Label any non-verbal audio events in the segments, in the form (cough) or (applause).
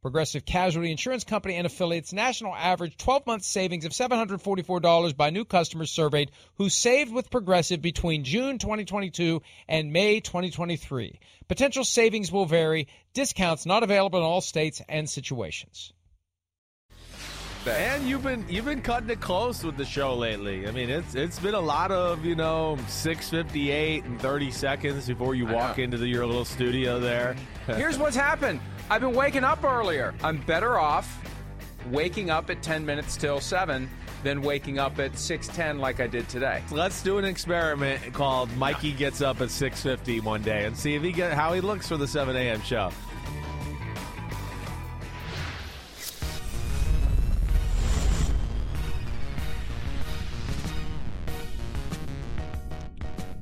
Progressive Casualty Insurance Company and affiliates national average 12 month savings of $744 by new customers surveyed who saved with Progressive between June 2022 and May 2023. Potential savings will vary, discounts not available in all states and situations. And you've been you've been cutting it close with the show lately. I mean, it's it's been a lot of you know six fifty eight and thirty seconds before you walk into the, your little studio there. Here's what's happened. I've been waking up earlier. I'm better off waking up at 10 minutes till 7 than waking up at 6:10 like I did today. Let's do an experiment called Mikey gets up at six fifty one day and see if he get how he looks for the seven a.m. show.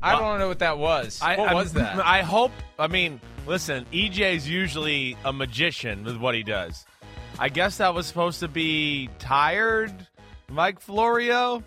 I don't know what that was. I, what was that? (laughs) I hope. I mean, listen. EJ's usually a magician with what he does. I guess that was supposed to be tired, Mike Florio.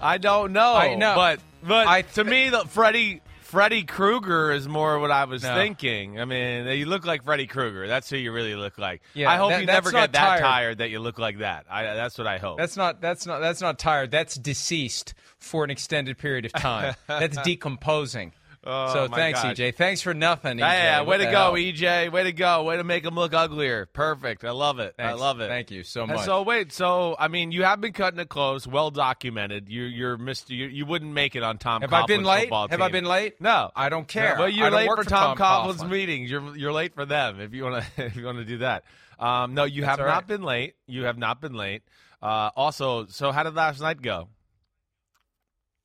I don't know. I know. but but I to me, the Freddy Freddy Krueger is more what I was No. thinking. I mean, you look like Freddy Krueger. That's who you really look like. Yeah, I hope that- you never get that tired. tired that you look like that. I, that's what I hope. That's not that's not that's not tired. That's deceased for an extended period of time. (laughs) that's decomposing. Oh, so thanks, gosh. EJ. Thanks for nothing. EJ. yeah, way to go, hell? EJ. Way to go. Way to make him look uglier. Perfect. I love it. I love it. Thank you so And much. So wait, so I mean, you have been cutting it close, well documented. You, you're Mr. You, you wouldn't make it on Tom. Have I been late? Have I been late? No, I don't care. No, but you're late for for Tom, Tom Coughlin's Coughlin. meetings. You're you're late for them if you want to (laughs) if you want to do that. Um, no, you That's have all not been late. You have not been late. Uh, also, so how did last night go?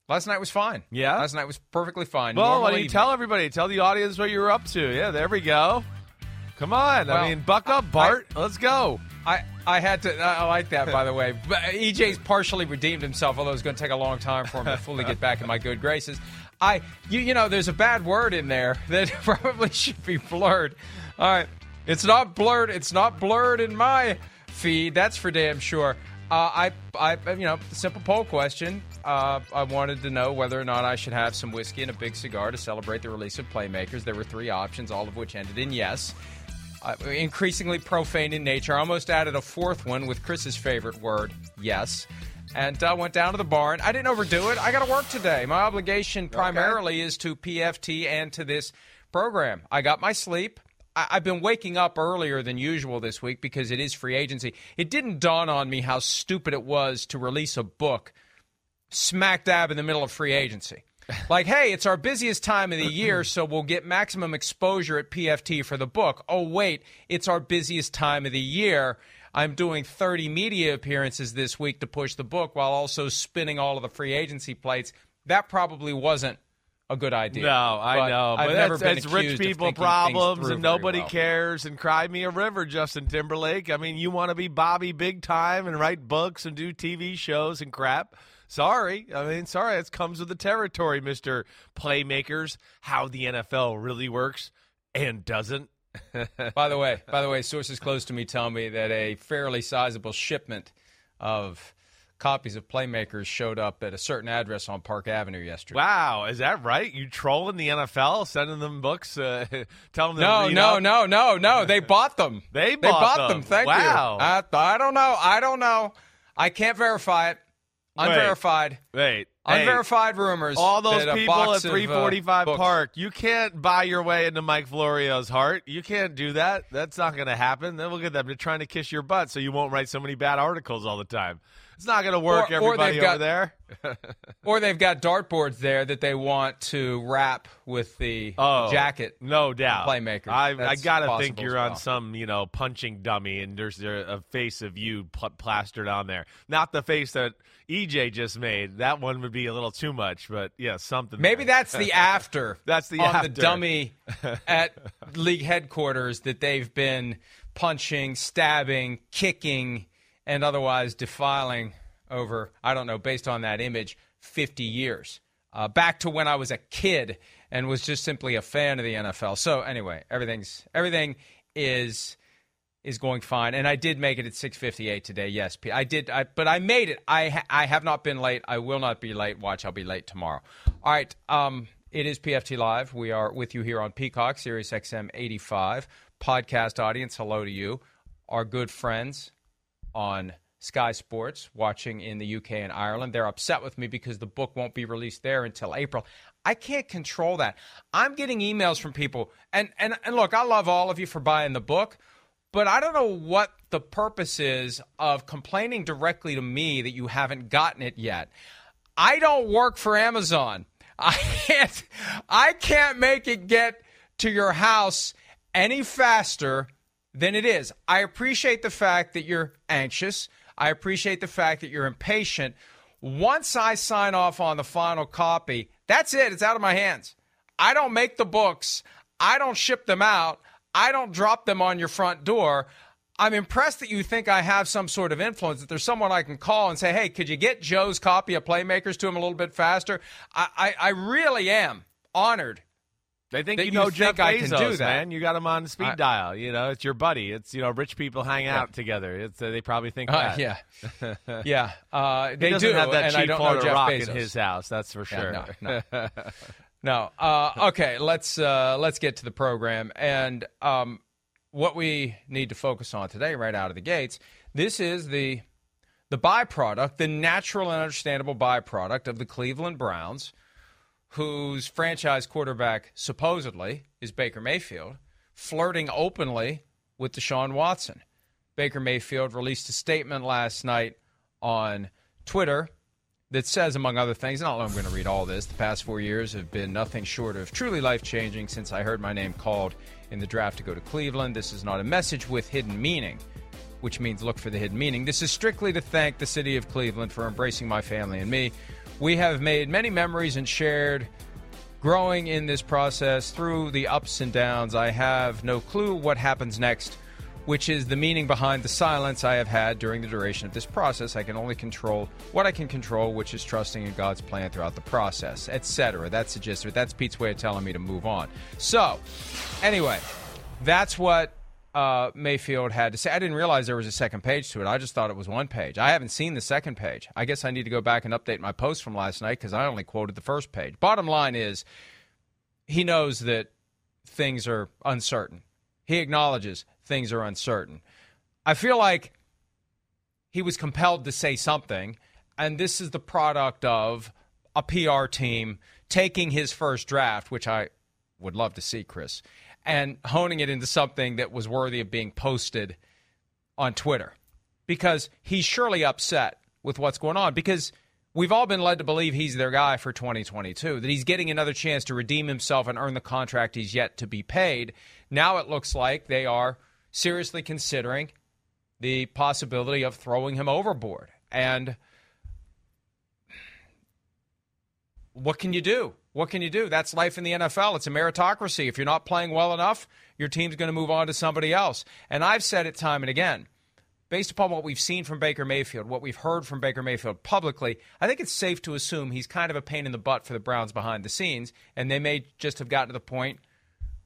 Last night was fine. Yeah? Last night was perfectly fine. Well, why don't you evening. tell everybody? Tell the audience what you were up to. Yeah, there we go. Come on. I mean, buck up, Bart. Let's go. I, I had to. I I like that, by the way. But EJ's partially redeemed himself, although it's going to take a long time for him to fully get back in my good graces. I, you, you know, there's a bad word in there (laughs) that probably should be blurred. All right, it's not blurred. It's not blurred in my feed. That's for damn sure. Uh, I, I, you know, simple poll question. Uh, I wanted to know whether or not I should have some whiskey and a big cigar to celebrate the release of Playmakers. There were three options, all of which ended in yes uh, increasingly profane in nature. I almost added a fourth one with Chris's favorite word, yes. And uh, went down to the barn. I didn't overdo it. I got to work today. My obligation primarily is to PFT and to this program. I got my sleep. I- I've been waking up earlier than usual this week because it is free agency. It didn't dawn on me how stupid it was to release a book smack dab in the middle of free agency. Like, hey, it's our busiest time of the year, so we'll get maximum exposure at PFT for the book. Oh, wait, it's our busiest time of the year. I'm doing 30 media appearances this week to push the book while also spinning all of the free agency plates. That probably wasn't a good idea. No, I But know, I've but never that's, been that's rich people problems, and nobody well. cares. And cry me a river, Justin Timberlake. I mean, you want to be Bobby big time and write books and do TV shows and crap. Sorry, I mean, sorry. It comes with the territory, Mister Playmakers. How the NFL really works and doesn't. (laughs) by the way, by the way, sources close to me tell me that a fairly sizable shipment of copies of Playmakers showed up at a certain address on Park Avenue yesterday. Wow, is that right? You trolling the NFL, sending them books, uh, (laughs) telling them No, to read no, up? no, no, no. They bought them. They they bought bought them. them. Thank Wow. you. I, I don't know. I don't know. I can't verify it. Wait. Unverified. Wait, hey, Unverified rumors. all those people at of, uh, 345 Park, you can't buy your way into Mike Florio's heart. You can't do that. That's not going to happen. Then we'll get them to trying to kiss your butt so you won't write so many bad articles all the time. It's not going to work, Or- or everybody over got- there. (laughs) Or they've got dartboards there that they want to wrap with the Oh, jacket. no doubt. Playmaker. I, I gotta think you're on some, you know, punching dummy, and there's there a face of you pl- plastered on there. Not the face that EJ just made. That one would be a little too much, but yeah, something. Maybe there. that's the (laughs) after. That's the on after. the dummy (laughs) at league headquarters that they've been punching, stabbing, kicking, and otherwise defiling over. I don't know, based on that image, 50 years. Uh, back to when I was a kid and was just simply a fan of the NFL. So anyway, everything's everything is is going fine, and I did make it at 6:58 today. Yes, I did, I, but I made it. I ha- I have not been late. I will not be late. Watch, I'll be late tomorrow. All right, um, it is PFT Live. We are with you here on Peacock, Sirius XM 85 podcast audience. Hello to you, our good friends on Sky Sports watching in the UK and Ireland. They're upset with me because the book won't be released there until April. I can't control that. I'm getting emails from people, and and and look, I love all of you for buying the book. But I don't know what the purpose is of complaining directly to me that you haven't gotten it yet. I don't work for Amazon. (laughs) I can't I can't make it get to your house any faster than it is. I appreciate the fact that you're anxious. I appreciate the fact that you're impatient. Once I sign off on the final copy, that's it. It's out of my hands. I don't make the books. I don't ship them out. I don't drop them on your front door. I'm impressed that you think I have some sort of influence, that there's someone I can call and say, hey, could you get Joe's copy of Playmakers to him a little bit faster? I, I, I really am honored. They think you you know Jeff think I can Bezos, do that. man. You got him on speed I- dial. You know, it's your buddy. It's you know, rich people hang out together. It's uh, they probably think Uh, that. yeah. (laughs) yeah. Uh, He they do. have that and I cheap don't know Florida Jeff rock Bezos. in his house. That's for Yeah, sure. no, no. (laughs) No. Uh, okay, let's uh, let's get to the program and um, what we need to focus on today, right out of the gates. This is the the byproduct, the natural and understandable byproduct of the Cleveland Browns, whose franchise quarterback supposedly is Baker Mayfield, flirting openly with Deshaun Watson. Baker Mayfield released a statement last night on Twitter that says, among other things, not I'm going to read all this. The past four years have been nothing short of truly life changing since I heard my name called in the draft to go to Cleveland. This is not a message with hidden meaning, which means look for the hidden meaning. This is strictly to thank the city of Cleveland for embracing my family and me. We have made many memories and shared growing in this process through the ups and downs. I have no clue what happens next, which is the meaning behind the silence I have had during the duration of this process. I can only control what I can control, which is trusting in God's plan throughout the process, etc. That's the gist of it. That's Pete's way of telling me to move on. So, anyway, that's what uh, Mayfield had to say. I didn't realize there was a second page to it. I just thought it was one page. I haven't seen the second page. I guess I need to go back and update my post from last night because I only quoted the first page. Bottom line is, he knows that things are uncertain. He acknowledges things are uncertain. I feel like he was compelled to say something, and this is the product of a PR team taking his first draft, which I would love to see, Chris, and honing it into something that was worthy of being posted on Twitter because he's surely upset with what's going on because we've all been led to believe he's their guy for 2022, that he's getting another chance to redeem himself and earn the contract he's yet to be paid. Now it looks like they are seriously considering the possibility of throwing him overboard. And what can you do? What can you do? That's life in the NFL. It's a meritocracy. If you're not playing well enough, your team's going to move on to somebody else. And I've said it time and again based upon what we've seen from Baker Mayfield, what we've heard from Baker Mayfield publicly, I think it's safe to assume he's kind of a pain in the butt for the Browns behind the scenes, and they may just have gotten to the point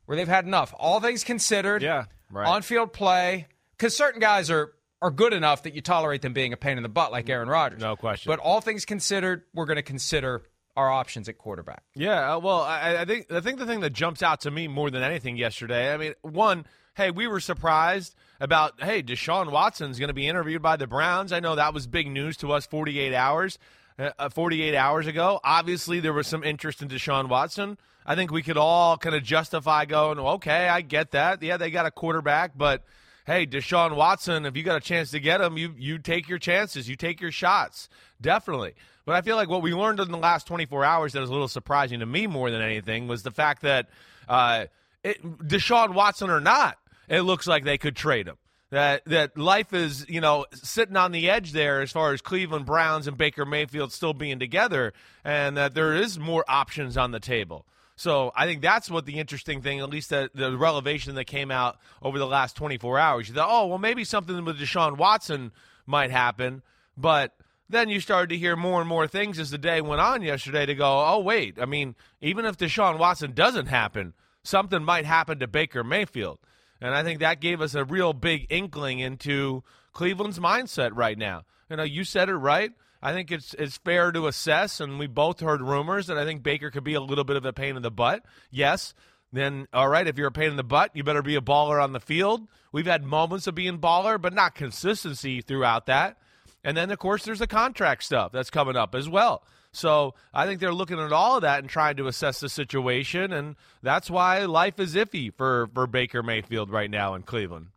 where they've had enough. All things considered, Yeah, right. on field play, because certain guys are are good enough that you tolerate them being a pain in the butt like Aaron Rodgers. No question. But all things considered, we're going to consider our options at quarterback. Yeah, uh, well, I, I think I think the thing that jumps out to me more than anything yesterday. I mean, one, hey, we were surprised about hey, Deshaun Watson's going to be interviewed by the Browns. I know that was big news to us 48 hours, uh, uh 48 hours ago. Obviously, there was some interest in Deshaun Watson. I think we could all kind of justify going, okay, I get that. Yeah, they got a quarterback, but hey, Deshaun Watson, if you got a chance to get him, you you take your chances, you take your shots, definitely. But I feel like what we learned in the last 24 hours that was a little surprising to me more than anything was the fact that uh, it, Deshaun Watson or not, it looks like they could trade him. That that life is you know sitting on the edge there as far as Cleveland Browns and Baker Mayfield still being together, and that there is more options on the table. So I think that's what the interesting thing, at least the, the revelation that came out over the last 24 hours. You thought, oh well, maybe something with Deshaun Watson might happen, but then you started to hear more and more things as the day went on yesterday to go, oh, wait, I mean, even if Deshaun Watson doesn't happen, something might happen to Baker Mayfield. And I think that gave us a real big inkling into Cleveland's mindset right now. You know, you said it right. I think it's it's fair to assess, and we both heard rumors that I think Baker could be a little bit of a pain in the butt. Yes, then all right, if you're a pain in the butt, you better be a baller on the field. We've had moments of being baller, but not consistency throughout that. And then, of course, there's the contract stuff that's coming up as well. So I think they're looking at all of that and trying to assess the situation, and that's why life is iffy for, for Baker Mayfield right now in Cleveland.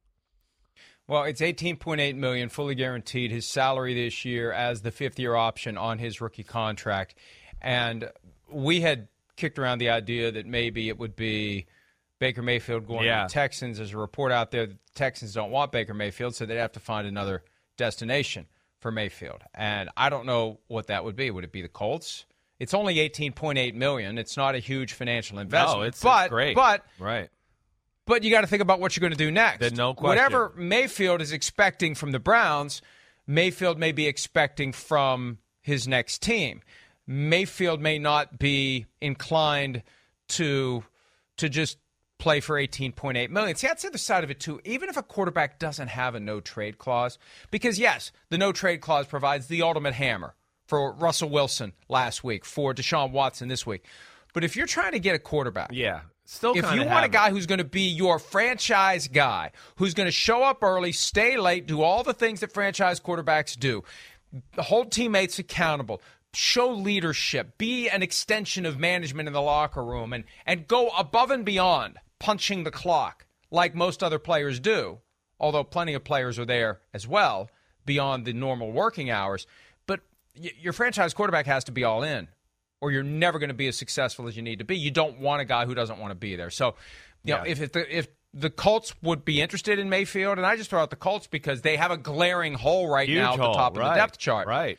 Well, it's 18.8 million fully guaranteed his salary this year as the fifth year option on his rookie contract. And we had kicked around the idea that maybe it would be Baker Mayfield going yeah. to the Texans. There's a report out there that the Texans don't want Baker Mayfield, so they'd have to find another destination for Mayfield. And I don't know what that would be. Would it be the Colts? It's only 18.8 million. It's not a huge financial investment. No, it's, but, it's great. But right. But you got to think about what you're going to do next. Then no question. Whatever Mayfield is expecting from the Browns, Mayfield may be expecting from his next team. Mayfield may not be inclined to to just play for 18.8 million. See, that's the other side of it too. Even if a quarterback doesn't have a no trade clause, because yes, the no trade clause provides the ultimate hammer for Russell Wilson last week, for Deshaun Watson this week. But if you're trying to get a quarterback, yeah, still if you want a guy who's going to be your franchise guy, who's going to show up early, stay late, do all the things that franchise quarterbacks do, hold teammates accountable, show leadership, be an extension of management in the locker room, and and go above and beyond punching the clock like most other players do, although plenty of players are there as well beyond the normal working hours. But y- your franchise quarterback has to be all in, or you're never going to be as successful as you need to be. You don't want a guy who doesn't want to be there. So, you yeah. know, if, if the, if the Colts would be interested in Mayfield, and I just throw out the Colts because they have a glaring hole right Huge now at hole, the top right, of the depth chart. Right.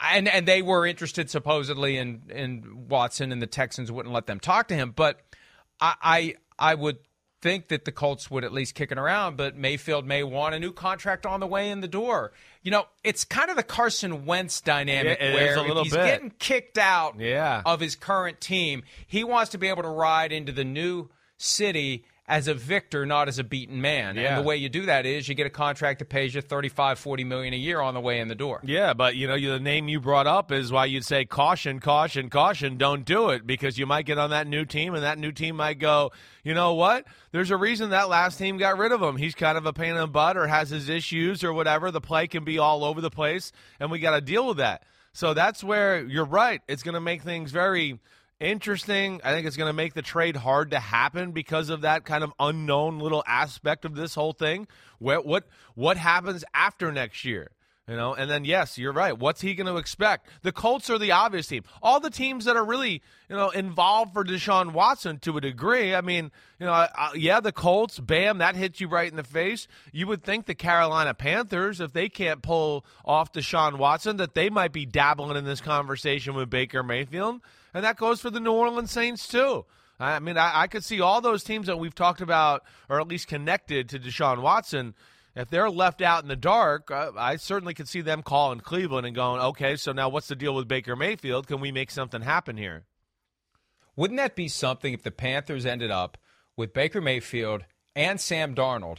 And and they were interested supposedly in in Watson, and the Texans wouldn't let them talk to him. But I, I I would think that the Colts would at least kick it around, but Mayfield may want a new contract on the way in the door. You know, it's kind of the Carson Wentz dynamic where if he's bit. getting kicked out yeah. of his current team, he wants to be able to ride into the new city as a victor, not as a beaten man. Yeah. And the way you do that is you get a contract that pays you 35, 40 million a year on the way in the door. Yeah, but you know, the name you brought up is why you'd say caution, caution, caution, don't do it because you might get on that new team and that new team might go, you know what? There's a reason that last team got rid of him. He's kind of a pain in the butt or has his issues or whatever. The play can be all over the place and we got to deal with that. So that's where you're right. It's going to make things very interesting. I think it's going to make the trade hard to happen because of that kind of unknown little aspect of this whole thing. What what what happens after next year? You know, and then yes, you're right. What's he going to expect? The Colts are the obvious team. All the teams that are really, you know, involved for Deshaun Watson to a degree. I mean, you know, yeah, the Colts, bam, that hits you right in the face. You would think the Carolina Panthers, if they can't pull off Deshaun Watson, that they might be dabbling in this conversation with Baker Mayfield, and that goes for the New Orleans Saints too. I mean, I, I could see all those teams that we've talked about, or at least connected to Deshaun Watson if they're left out in the dark, uh, I certainly could see them calling Cleveland and going, okay, so now what's the deal with Baker Mayfield? Can we make something happen here? Wouldn't that be something if the Panthers ended up with Baker Mayfield and Sam Darnold?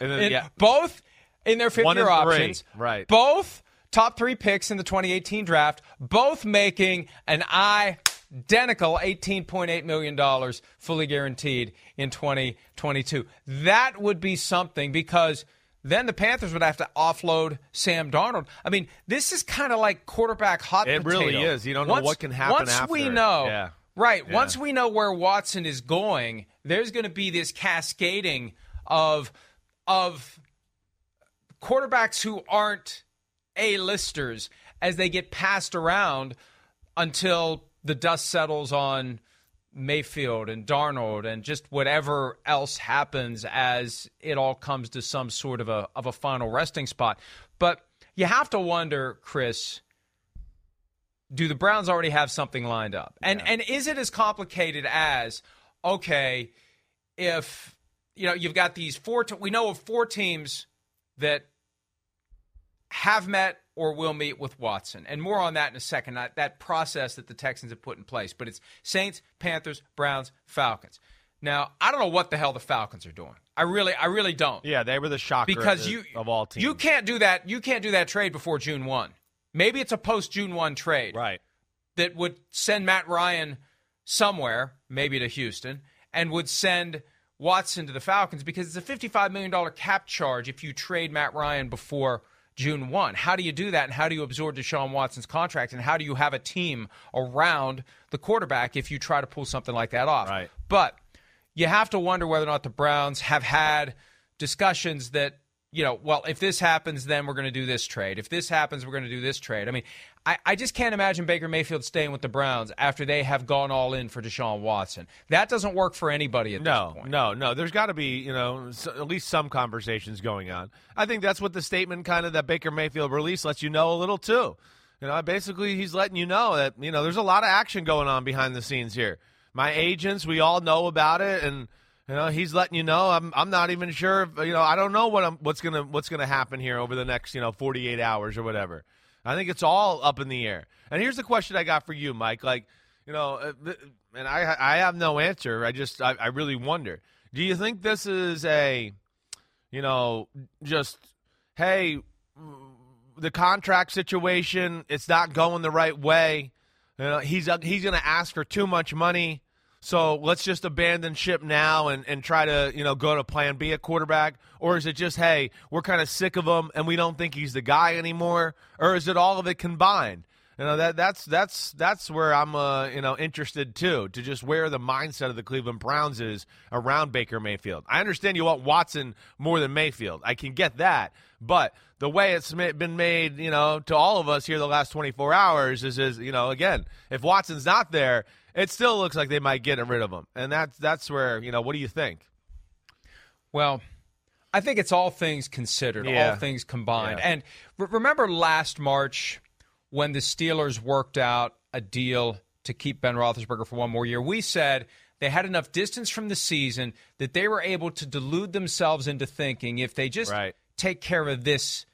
And then, (laughs) yeah. Both in their fifth-year options. right. Both top three picks in the 2018 draft, both making an identical $18.8 million fully guaranteed in 2022. That would be something because then the Panthers would have to offload Sam Darnold. I mean, this is kind of like quarterback hot It potato. really is. You don't know Once- what can happen Once we know, Yeah. right, Yeah. once we know where Watson is going, there's going to be this cascading of of quarterbacks who aren't A-listers as they get passed around until the dust settles on Mayfield and Darnold and just whatever else happens as it all comes to some sort of a of a final resting spot. But you have to wonder, Chris, do the Browns already have something lined up? And and is it as complicated as okay, if you know you've got these four te- we know of four teams that have met or will meet with Watson. And more on that in a second, that, that process that the Texans have put in place. But it's Saints, Panthers, Browns, Falcons. Now, I don't know what the hell the Falcons are doing. I really I really don't. Yeah, they were the shocker because of, you of all teams. You can't do that. You can't do that trade before June 1. Maybe it's a post June 1 trade right. that would send Matt Ryan somewhere, maybe to Houston, and would send Watson to the Falcons because it's a $55 million cap charge if you trade Matt Ryan before June 1. How do you do that, and how do you absorb Deshaun Watson's contract, and how do you have a team around the quarterback if you try to pull something like that off? Right. But you have to wonder whether or not the Browns have had discussions that, you know, well, if this happens, then we're going to do this trade. If this happens, we're going to do this trade. I mean, I, I just can't imagine Baker Mayfield staying with the Browns after they have gone all in for Deshaun Watson. That doesn't work for anybody at No, this point. no, no. no. There's got to be, you know, at least some conversations going on. I think that's what the statement kind of that Baker Mayfield release lets you know a little too. You know, basically he's letting you know that you know there's a lot of action going on behind the scenes here. My agents, we all know about it, and you know he's letting you know. I'm I'm not even sure. If, you know, I don't know what I'm what's gonna what's gonna happen here over the next you know 48 hours or whatever. I think it's all up in the air. And here's the question I got for you, Mike. Like, you know, uh, and I I have no answer. I just I, I really wonder. Do you think this is a, you know, just hey, the contract situation it's not going the right way. You know, he's he's going to ask for too much money. So let's just abandon ship now and, and try to, you know, go to plan B at quarterback? Or is it just, hey, we're kind of sick of him and we don't think he's the guy anymore? Or is it all of it combined? You know, that that's that's that's where I'm uh, you know, interested too, to just where the mindset of the Cleveland Browns is around Baker Mayfield. I understand you want Watson more than Mayfield. I can get that. But the way it's been made, you know, to all of us here the last 24 hours is, is, you know, again, if Watson's not there, it still looks like they might get rid of him. And that's that's where, you know, what do you think? Well, I think it's all things considered, Yeah. all things combined. Yeah. And re- remember last March when the Steelers worked out a deal to keep Ben Roethlisberger for one more year? We said they had enough distance from the season that they were able to delude themselves into thinking if they just Right. take care of this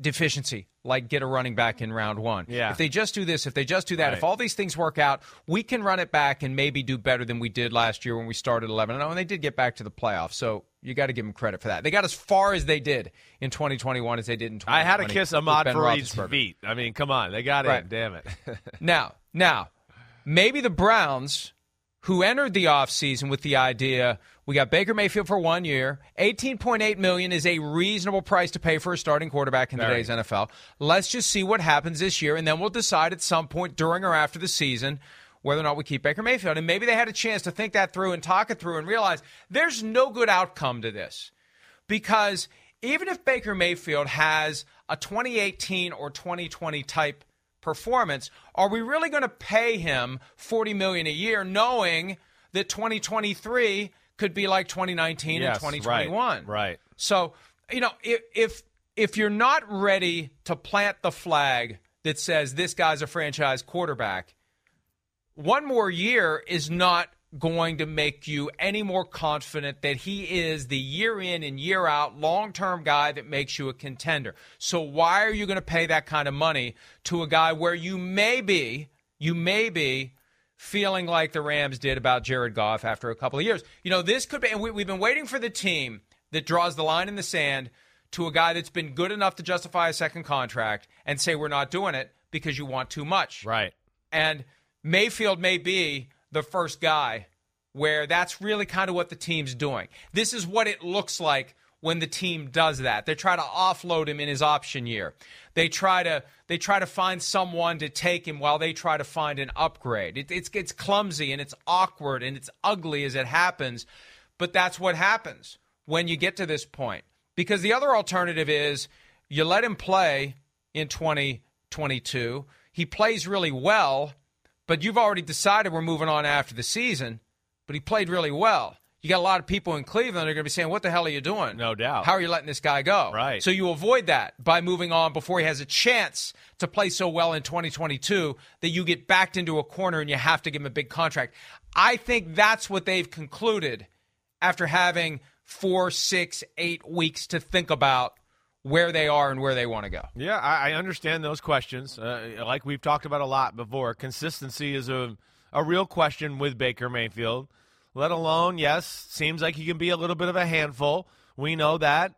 deficiency, like get a running back in round one. Yeah. If they just do this, if they just do that, if all these things work out, we can run it back and maybe do better than we did last year when we started 11 0. And they did get back to the playoffs. So you got to give them credit for that. They got as far as they did in 2021 as they did in 2020. I had to kiss Ahmad Ben Fareed's feet. I mean, come on. They got Right. in. Damn it. (laughs) Now, now, maybe the Browns, who entered the offseason with the idea we got Baker Mayfield for one year, eighteen point eight million is a reasonable price to pay for a starting quarterback in Very. today's NFL. Let's just see what happens this year, and then we'll decide at some point during or after the season whether or not we keep Baker Mayfield. And maybe they had a chance to think that through and talk it through and realize there's no good outcome to this because even if Baker Mayfield has a 2018 or 2020 type performance, are we really going to pay him 40 million a year knowing that 2023 could be like 2019 Yes, and 2021? right, right. So, you know, if if if you're not ready to plant the flag that says this guy's a franchise quarterback, one more year is not going to make you any more confident that he is the year in and year out long term guy that makes you a contender. So why are you going to pay that kind of money to a guy where you may be, you may be feeling like the Rams did about Jared Goff after a couple of years? You know, this could be, and we, we've been waiting for the team that draws the line in the sand to a guy that's been good enough to justify a second contract and say we're not doing it because you want too much. Right. And Mayfield may be the first guy where that's really kind of what the team's doing. This is what it looks like when the team does that. They try to offload him in his option year. They try to they try to find someone to take him while they try to find an upgrade. It, it's it's clumsy and it's awkward and it's ugly as it happens, but that's what happens when you get to this point. Because the other alternative is you let him play in 2022. He plays really well, but you've already decided we're moving on after the season. But he played really well you got a lot of people in Cleveland that are going to be saying, "What the hell are you doing?" No doubt. How are you letting this guy go? Right. So you avoid that by moving on before he has a chance to play so well in 2022 that you get backed into a corner and you have to give him a big contract. I think that's what they've concluded after having four, six, eight weeks to think about where they are and where they want to go. Yeah, I, I understand those questions. Uh, like we've talked about a lot before, consistency is a a real question with Baker Mayfield let alone, yes, seems like he can be a little bit of a handful. We know that.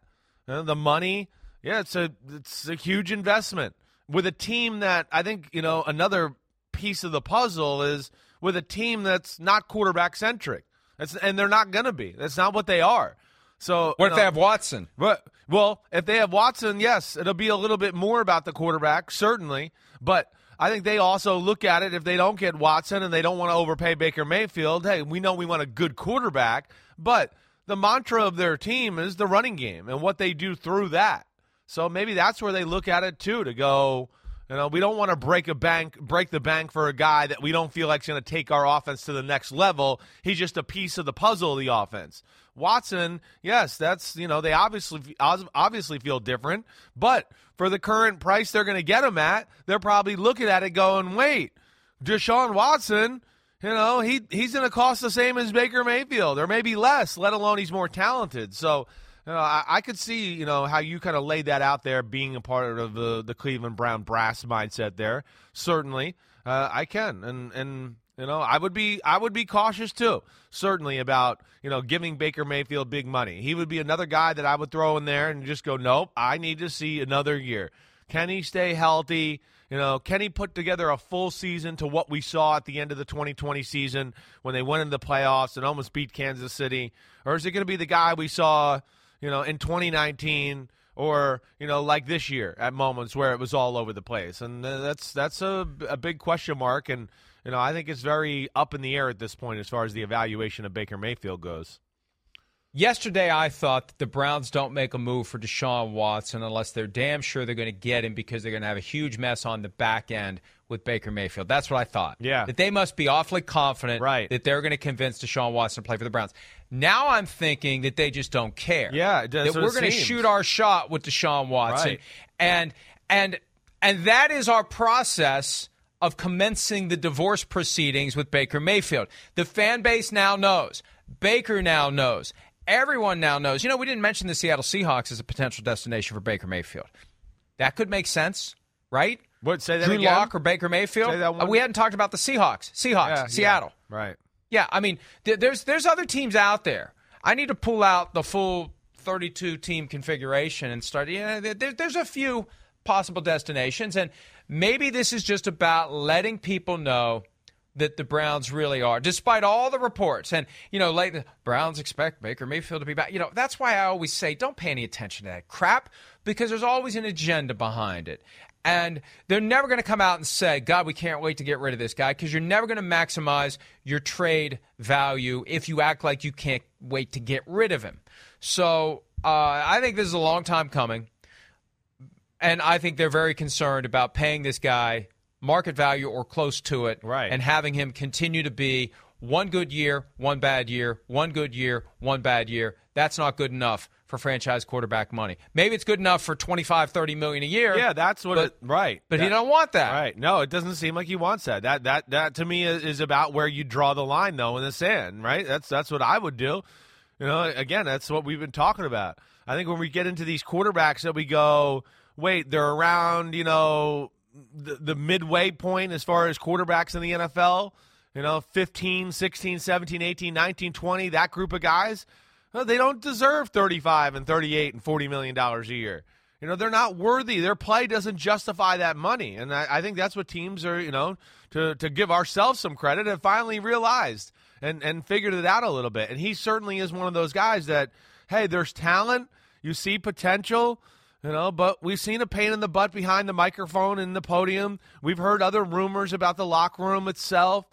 Uh, the money, yeah, it's a it's a huge investment with a team that I think you know another piece of the puzzle is with a team that's not quarterback centric. That's, and they're not going to be. That's not what they are. So what if know, they have Watson? But well, if they have Watson, yes, it'll be a little bit more about the quarterback, certainly. But I think they also look at it if they don't get Watson and they don't want to overpay Baker Mayfield. Hey, we know we want a good quarterback, but the mantra of their team is the running game and what they do through that. So maybe that's where they look at it too to go, you know, we don't want to break a bank, break the bank for a guy that we don't feel like is going to take our offense to the next level. He's just a piece of the puzzle of the offense. Watson, yes, that's you know they obviously obviously feel different, but for the current price they're going to get him at, they're probably looking at it going, wait, Deshaun Watson, you know he he's going to cost the same as Baker Mayfield or maybe less, let alone he's more talented. So. You know, I, I could see, you know, how you kind of laid that out there, being a part of the the Cleveland Brown brass mindset there. Certainly, uh, I can, and and you know, I would be I would be cautious too, certainly about you know giving Baker Mayfield big money. He would be another guy that I would throw in there and just go, nope, I need to see another year. Can he stay healthy? You know, can he put together a full season to what we saw at the end of the 2020 season when they went into the playoffs and almost beat Kansas City, or is it going to be the guy we saw, you know, in 2019? or you know like this year at moments where it was all over the place and uh, that's that's a, a big question mark and you know, I think it's very up in the air at this point as far as the evaluation of Baker Mayfield goes. Yesterday, I thought that the Browns don't make a move for Deshaun Watson unless they're damn sure they're going to get him because they're going to have a huge mess on the back end with Baker Mayfield. That's what I thought. Yeah. That they must be awfully confident right. that they're going to convince Deshaun Watson to play for the Browns. Now I'm thinking that they just don't care. Yeah, that we're going to shoot our shot with Deshaun Watson, right. and and and that is our process of commencing the divorce proceedings with Baker Mayfield. The fan base now knows. Baker now knows. Everyone now knows. You know, we didn't mention the Seattle Seahawks as a potential destination for Baker Mayfield. That could make sense, right? What say that Drew again? Lock or Baker Mayfield? Say that one. Uh, we hadn't talked about the Seahawks. Seahawks, Yeah, Seattle. yeah, right. Yeah, I mean, th- there's there's other teams out there. I need to pull out the full 32 team configuration and start. Yeah, there, there's a few possible destinations, and maybe this is just about letting people know that the Browns really are, despite all the reports. And, you know, like the Browns expect Baker Mayfield to be back. You know, that's why I always say don't pay any attention to that crap because there's always an agenda behind it. And they're never going to come out and say, God, we can't wait to get rid of this guy because you're never going to maximize your trade value if you act like you can't wait to get rid of him. So uh, I think this is a long time coming and I think they're very concerned about paying this guy market value or close to it, right. and having him continue to be one good year, one bad year, one good year, one bad year. That's not good enough for franchise quarterback money. Maybe it's good enough for 25, 30 million a year. Yeah, that's what but, it, right. But that, he don't want that. Right. No, it doesn't seem like he wants that. That that that to me is, is about where you draw the line though in the sand, right? That's that's what I would do. You know, again, that's what we've been talking about. I think when we get into these quarterbacks that we go, wait, they're around, you know, the, the midway point as far as quarterbacks in the NFL, you know, 15, 16, 17, 18, 19, 20, that group of guys. well, they don't deserve 35 and 38 and 40 million dollars a year. You know, they're not worthy. Their play doesn't justify that money. And I, I think that's what teams are, you know, to, to give ourselves some credit, have finally realized and, and figured it out a little bit. And he certainly is one of those guys that, hey, there's talent, you see potential, you know, but we've seen a pain in the butt behind the microphone and the podium. We've heard other rumors about the locker room itself.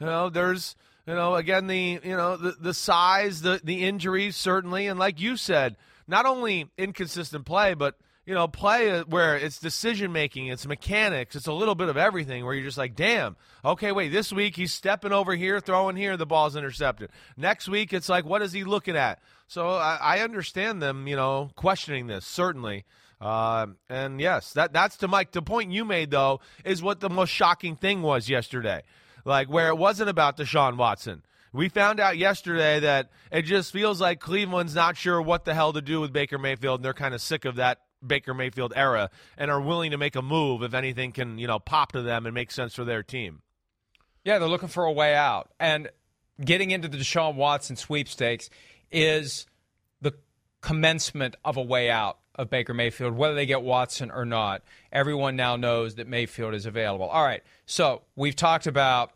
You know, there's, you know, again, the, you know, the, the size, the, the injuries, certainly. And like you said, not only inconsistent play, but – you know, play where it's decision making, it's mechanics, it's a little bit of everything where you're just like, damn, okay, wait, this week he's stepping over here, throwing here, the ball's intercepted. Next week, it's like, what is he looking at? So I, I understand them, you know, questioning this, certainly. Uh, and yes, that that's to Mike. The point you made, though, is what the most shocking thing was yesterday. Like, where it wasn't about Deshaun Watson. We found out yesterday that it just feels like Cleveland's not sure what the hell to do with Baker Mayfield, and they're kind of sick of that Baker Mayfield era and are willing to make a move if anything can, you know, pop to them and make sense for their team. Yeah, they're looking for a way out. And getting into the Deshaun Watson sweepstakes is the commencement of a way out of Baker Mayfield, whether they get Watson or not. Everyone now knows that Mayfield is available. All right. So we've talked about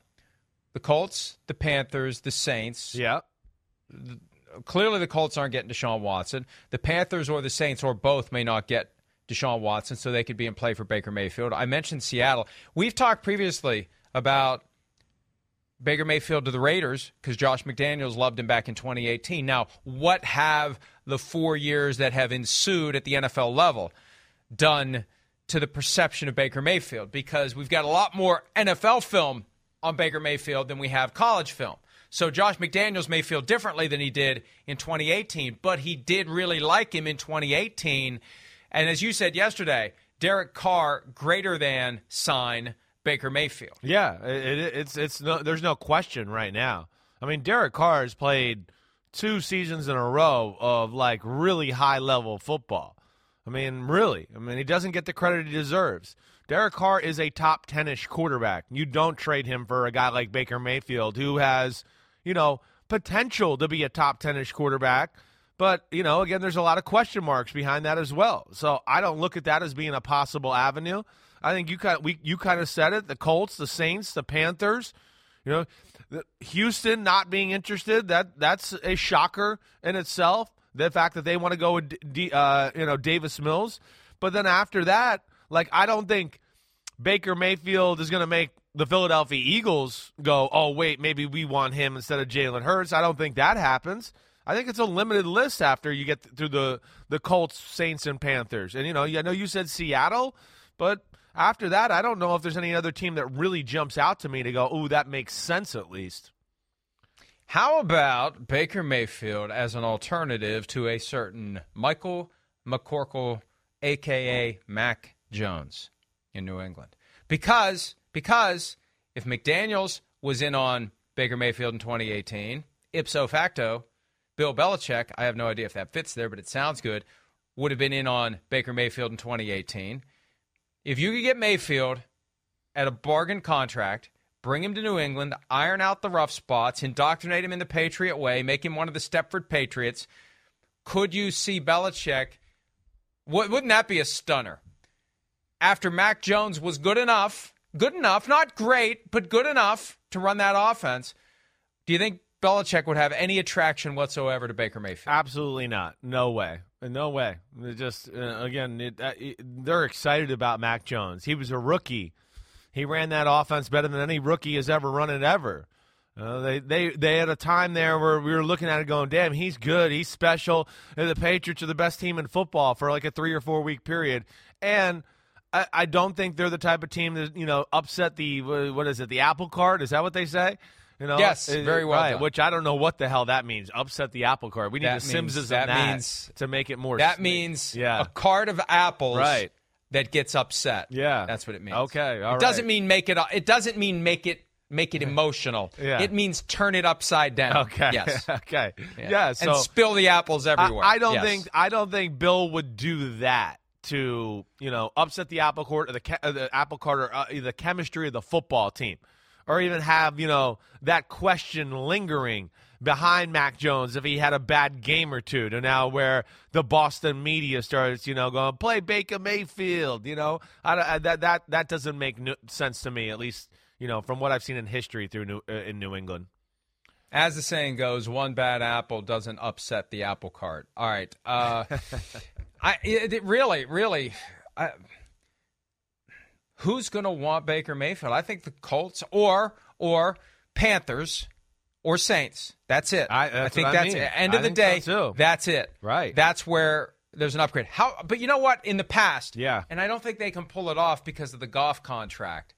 the Colts, the Panthers, the Saints. Yeah clearly the Colts aren't getting Deshaun Watson. The Panthers or the Saints or both may not get Deshaun Watson, so they could be in play for Baker Mayfield. I mentioned Seattle. We've talked previously about Baker Mayfield to the Raiders because Josh McDaniels loved him back in 2018. Now, what have the four years that have ensued at the NFL level done to the perception of Baker Mayfield? Because we've got a lot more NFL film on Baker Mayfield than we have college film. So Josh McDaniels may feel differently than he did in 2018, but he did really like him in 2018. And as you said yesterday, Derek Carr greater than sign Baker Mayfield. Yeah, it, it, it's it's no, there's no question right now. I mean, Derek Carr has played two seasons in a row of like really high level football. I mean, really. I mean, he doesn't get the credit he deserves. Derek Carr is a top 10 ish quarterback. You don't trade him for a guy like Baker Mayfield, who has you know, potential to be a top 10 ish quarterback. But, you know, again, there's a lot of question marks behind that as well. So I don't look at that as being a possible avenue. I think you kind of, we, you kind of said it the Colts, the Saints, the Panthers, you know, Houston not being interested, that that's a shocker in itself. The fact that they want to go with, D, uh, you know, Davis Mills. But then after that, like, I don't think Baker Mayfield is going to make the Philadelphia Eagles go, oh, wait, maybe we want him instead of Jalen Hurts. I don't think that happens. I think it's a limited list after you get through the, the Colts, Saints, and Panthers. And, you know, I know you said Seattle, but after that, I don't know if there's any other team that really jumps out to me to go, ooh, that makes sense at least. How about Baker Mayfield as an alternative to a certain Michael McCorkle, a.k.a. Mac Jones in New England? Because – because if McDaniels was in on Baker Mayfield in 2018, ipso facto, Bill Belichick, I have no idea if that fits there, but it sounds good, would have been in on Baker Mayfield in 2018. If you could get Mayfield at a bargain contract, bring him to New England, iron out the rough spots, indoctrinate him in the Patriot way, make him one of the Stepford Patriots, could you see Belichick? Wouldn't that be a stunner? After Mac Jones was good enough good enough, not great, but good enough to run that offense. Do you think Belichick would have any attraction whatsoever to Baker Mayfield? Absolutely not. No way. No way. It just uh, again, it, uh, it, they're excited about Mac Jones. He was a rookie. He ran that offense better than any rookie has ever run it ever. Uh, they they they had a time there where we were looking at it going, damn, he's good, he's special. The Patriots are the best team in football for like a three or four week period, and I, I don't think they're the type of team that you know upset the what is it the apple cart? Is that what they say? You know, yes, uh, very well right, done. Which I don't know what the hell that means. Upset the apple cart. We need that a Simses that, that means, to make it more. That sweet. means yeah. a cart of apples. Right. That gets upset. Yeah, that's what it means. Okay, all it right. doesn't mean make it. It doesn't mean make it make it emotional. Yeah. It means turn it upside down. Okay. Yes. (laughs) okay. Yeah. yeah so and spill the apples everywhere. I, I don't yes. think I don't think Bill would do that to you know upset the apple cart or the, the apple cart or uh, the chemistry of the football team or even have, you know, that question lingering behind Mac Jones if he had a bad game or two to now where the Boston media starts, you know, going play Baker Mayfield. You know, I, I, that that that doesn't make no sense to me, at least you know from what I've seen in history through New, uh, in New England. As the saying goes, one bad apple doesn't upset the apple cart. All right, uh, (laughs) I it, it really, really. I, who's going to want Baker Mayfield? I think the Colts or or Panthers or Saints. That's it. I, I think that's mean. it. End of the day, so, that's it. Right. That's where there's an upgrade. How? But you know what? In the past, Yeah. and I don't think they can pull it off because of the Goff contract.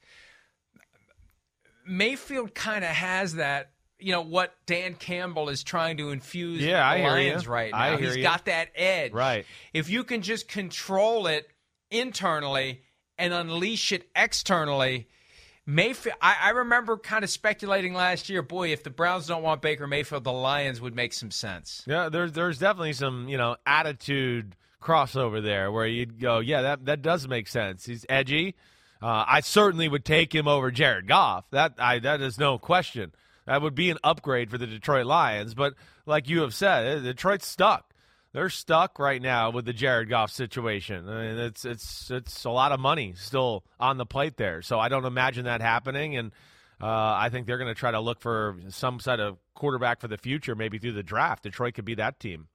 Mayfield kind of has that. You know what Dan Campbell is trying to infuse Yeah, I the hear you. right now. I hear He's you. got that edge. Right. If you can just control it internally and unleash it externally, Mayfield. I, I remember kind of speculating last year. Boy, if the Browns don't want Baker Mayfield, the Lions would make some sense. Yeah, there's there's definitely some you know attitude crossover there where you'd go, yeah, that that does make sense. He's edgy. Uh, I certainly would take him over Jared Goff. That I that is no question. That would be an upgrade for the Detroit Lions. But like you have said, eh, Detroit's stuck. They're stuck right now with the Jared Goff situation. I mean, it's it's it's a lot of money still on the plate there. So I don't imagine that happening. And uh, I think they're going to try to look for some sort of quarterback for the future, maybe through the draft. Detroit could be that team.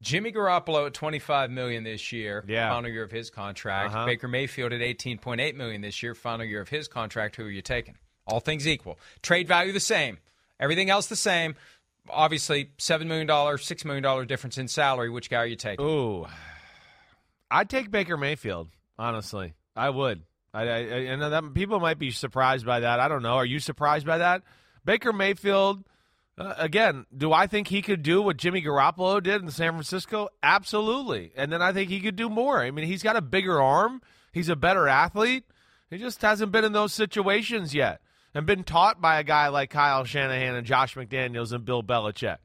Jimmy Garoppolo at 25 million this year, Yeah. final year of his contract. Uh-huh. Baker Mayfield at 18.8 million this year, final year of his contract. Who are you taking? All things equal, trade value the same, everything else the same. Obviously, seven million dollars, six million dollar difference in salary. Which guy are you taking? Ooh, I'd take Baker Mayfield. Honestly, I would. I, I, I know that people might be surprised by that. I don't know. Are you surprised by that? Baker Mayfield. Uh, again, do I think he could do what Jimmy Garoppolo did in San Francisco? Absolutely. And then I think he could do more. I mean, he's got a bigger arm. He's a better athlete. He just hasn't been in those situations yet and been taught by a guy like Kyle Shanahan and Josh McDaniels and Bill Belichick.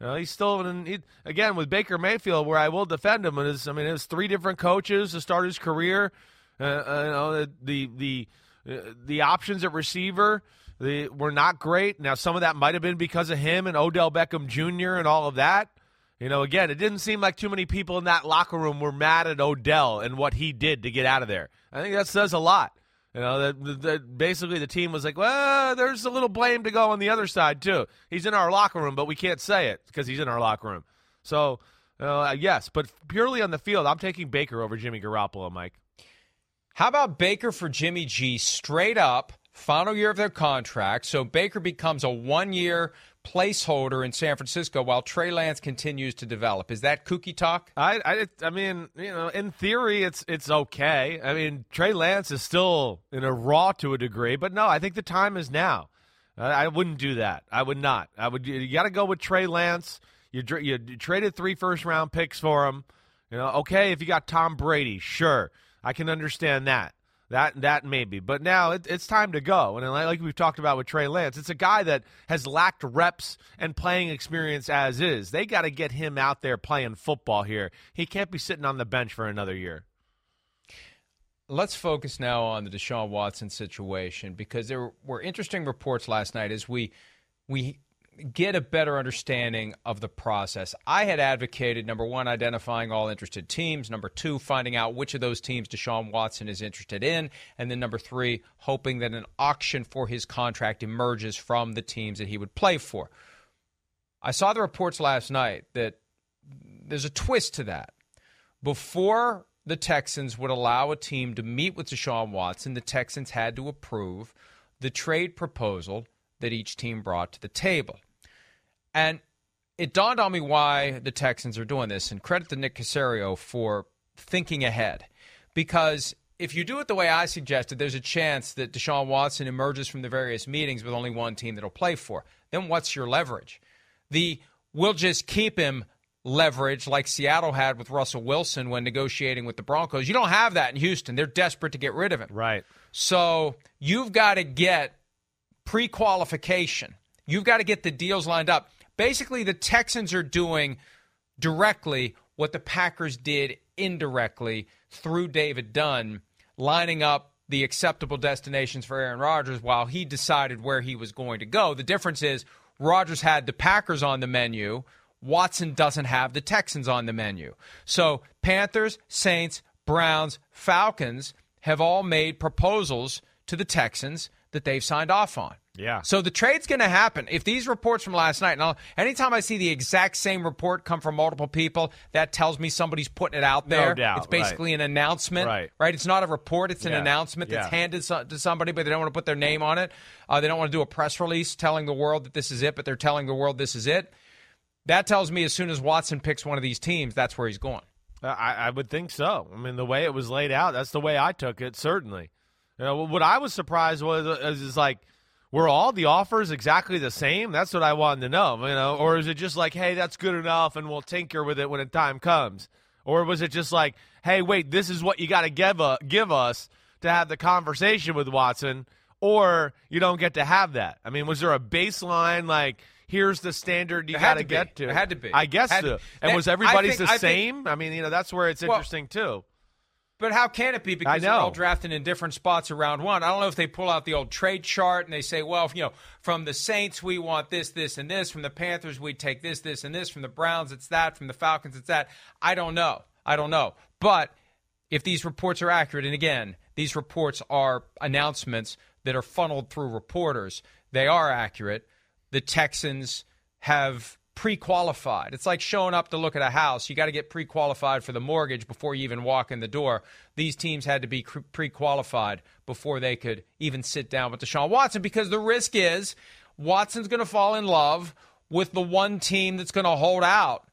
You know, he's still in, he, again with Baker Mayfield, where I will defend him. Is I mean, it was three different coaches to start his career. Uh, uh, you know, the the uh, the options at receiver were not great. Now, some of that might have been because of him and Odell Beckham Jr. and all of that. You know, again, it didn't seem like too many people in that locker room were mad at Odell and what he did to get out of there. I think that says a lot. You know, that, that, basically the team was like, well, there's a little blame to go on the other side, too. He's in our locker room, but we can't say it because he's in our locker room. So, uh, yes, but purely on the field, I'm taking Baker over Jimmy Garoppolo, Mike. How about Baker for Jimmy G straight up, final year of their contract? So Baker becomes a one year placeholder in San Francisco while Trey Lance continues to develop. Is that kooky talk? I, I, I mean, you know, in theory, it's it's okay. I mean, Trey Lance is still in a raw to a degree, but no, I think the time is now. I, I wouldn't do that. I would not. I would. You got to go with Trey Lance. You, you you traded three first round picks for him. You know, okay, if you got Tom Brady, sure, I can understand that. That that maybe, but now it, it's time to go. And like we've talked about with Trey Lance, it's a guy that has lacked reps and playing experience as is. They got to get him out there playing football here. He can't be sitting on the bench for another year. Let's focus now on the Deshaun Watson situation because there were interesting reports last night as we we get a better understanding of the process. I had advocated number one, identifying all interested teams, number two, finding out which of those teams Deshaun Watson is interested in, and then number three, hoping that an auction for his contract emerges from the teams that he would play for. I saw the reports last night that there's a twist to that. Before the Texans would allow a team to meet with Deshaun Watson, the Texans had to approve the trade proposal that each team brought to the table. And it dawned on me why the Texans are doing this, and credit to Nick Caserio for thinking ahead. Because if you do it the way I suggested, there's a chance that Deshaun Watson emerges from the various meetings with only one team that'll play for. Then what's your leverage? The we'll just keep him leverage like Seattle had with Russell Wilson when negotiating with the Broncos. You don't have that in Houston. They're desperate to get rid of him. Right. So you've got to get pre qualification. You've got to get the deals lined up. Basically, the Texans are doing directly what the Packers did indirectly through David Dunn, lining up the acceptable destinations for Aaron Rodgers while he decided where he was going to go. The difference is Rodgers had the Packers on the menu. Watson doesn't have the Texans on the menu. So Panthers, Saints, Browns, Falcons have all made proposals to the Texans that they've signed off on. Yeah. So the trade's going to happen. If these reports from last night, and I'll, anytime I see the exact same report come from multiple people, that tells me somebody's putting it out there. No doubt, it's basically right. an announcement, Right. right? It's not a report; it's an Yeah, announcement that's yeah. handed so- to somebody, but they don't want to put their name on it. Uh, they don't want to do a press release telling the world that this is it, but they're telling the world this is it. That tells me as soon as Watson picks one of these teams, that's where he's going. I, I would think so. I mean, the way it was laid out, that's the way I took it. Certainly. You know, what I was surprised was is, is like, were all the offers exactly the same? That's what I wanted to know. You know, or is it just like, hey, that's good enough, and we'll tinker with it when the time comes? Or was it just like, hey, wait, this is what you got to give uh, give us to have the conversation with Watson, or you don't get to have that? I mean, was there a baseline like? Here's the standard you had got to get to. It had to be. I guess so. And That- was everybody's think- the I think- same? I mean, you know, that's where it's Well, interesting too. But how can it be? Because they're all drafting in different spots around one. I don't know if they pull out the old trade chart and they say, well, you know, from the Saints we want this, this, and this. From the Panthers we take this, this, and this. From the Browns it's that. From the Falcons it's that. I don't know. I don't know. But if these reports are accurate, and again, these reports are announcements that are funneled through reporters, they are accurate. The Texans have pre-qualified. It's like showing up to look at a house. You got to get pre-qualified for the mortgage before you even walk in the door. These teams had to be pre-qualified before they could even sit down with Deshaun Watson because the risk is Watson's going to fall in love with the one team that's going to hold out.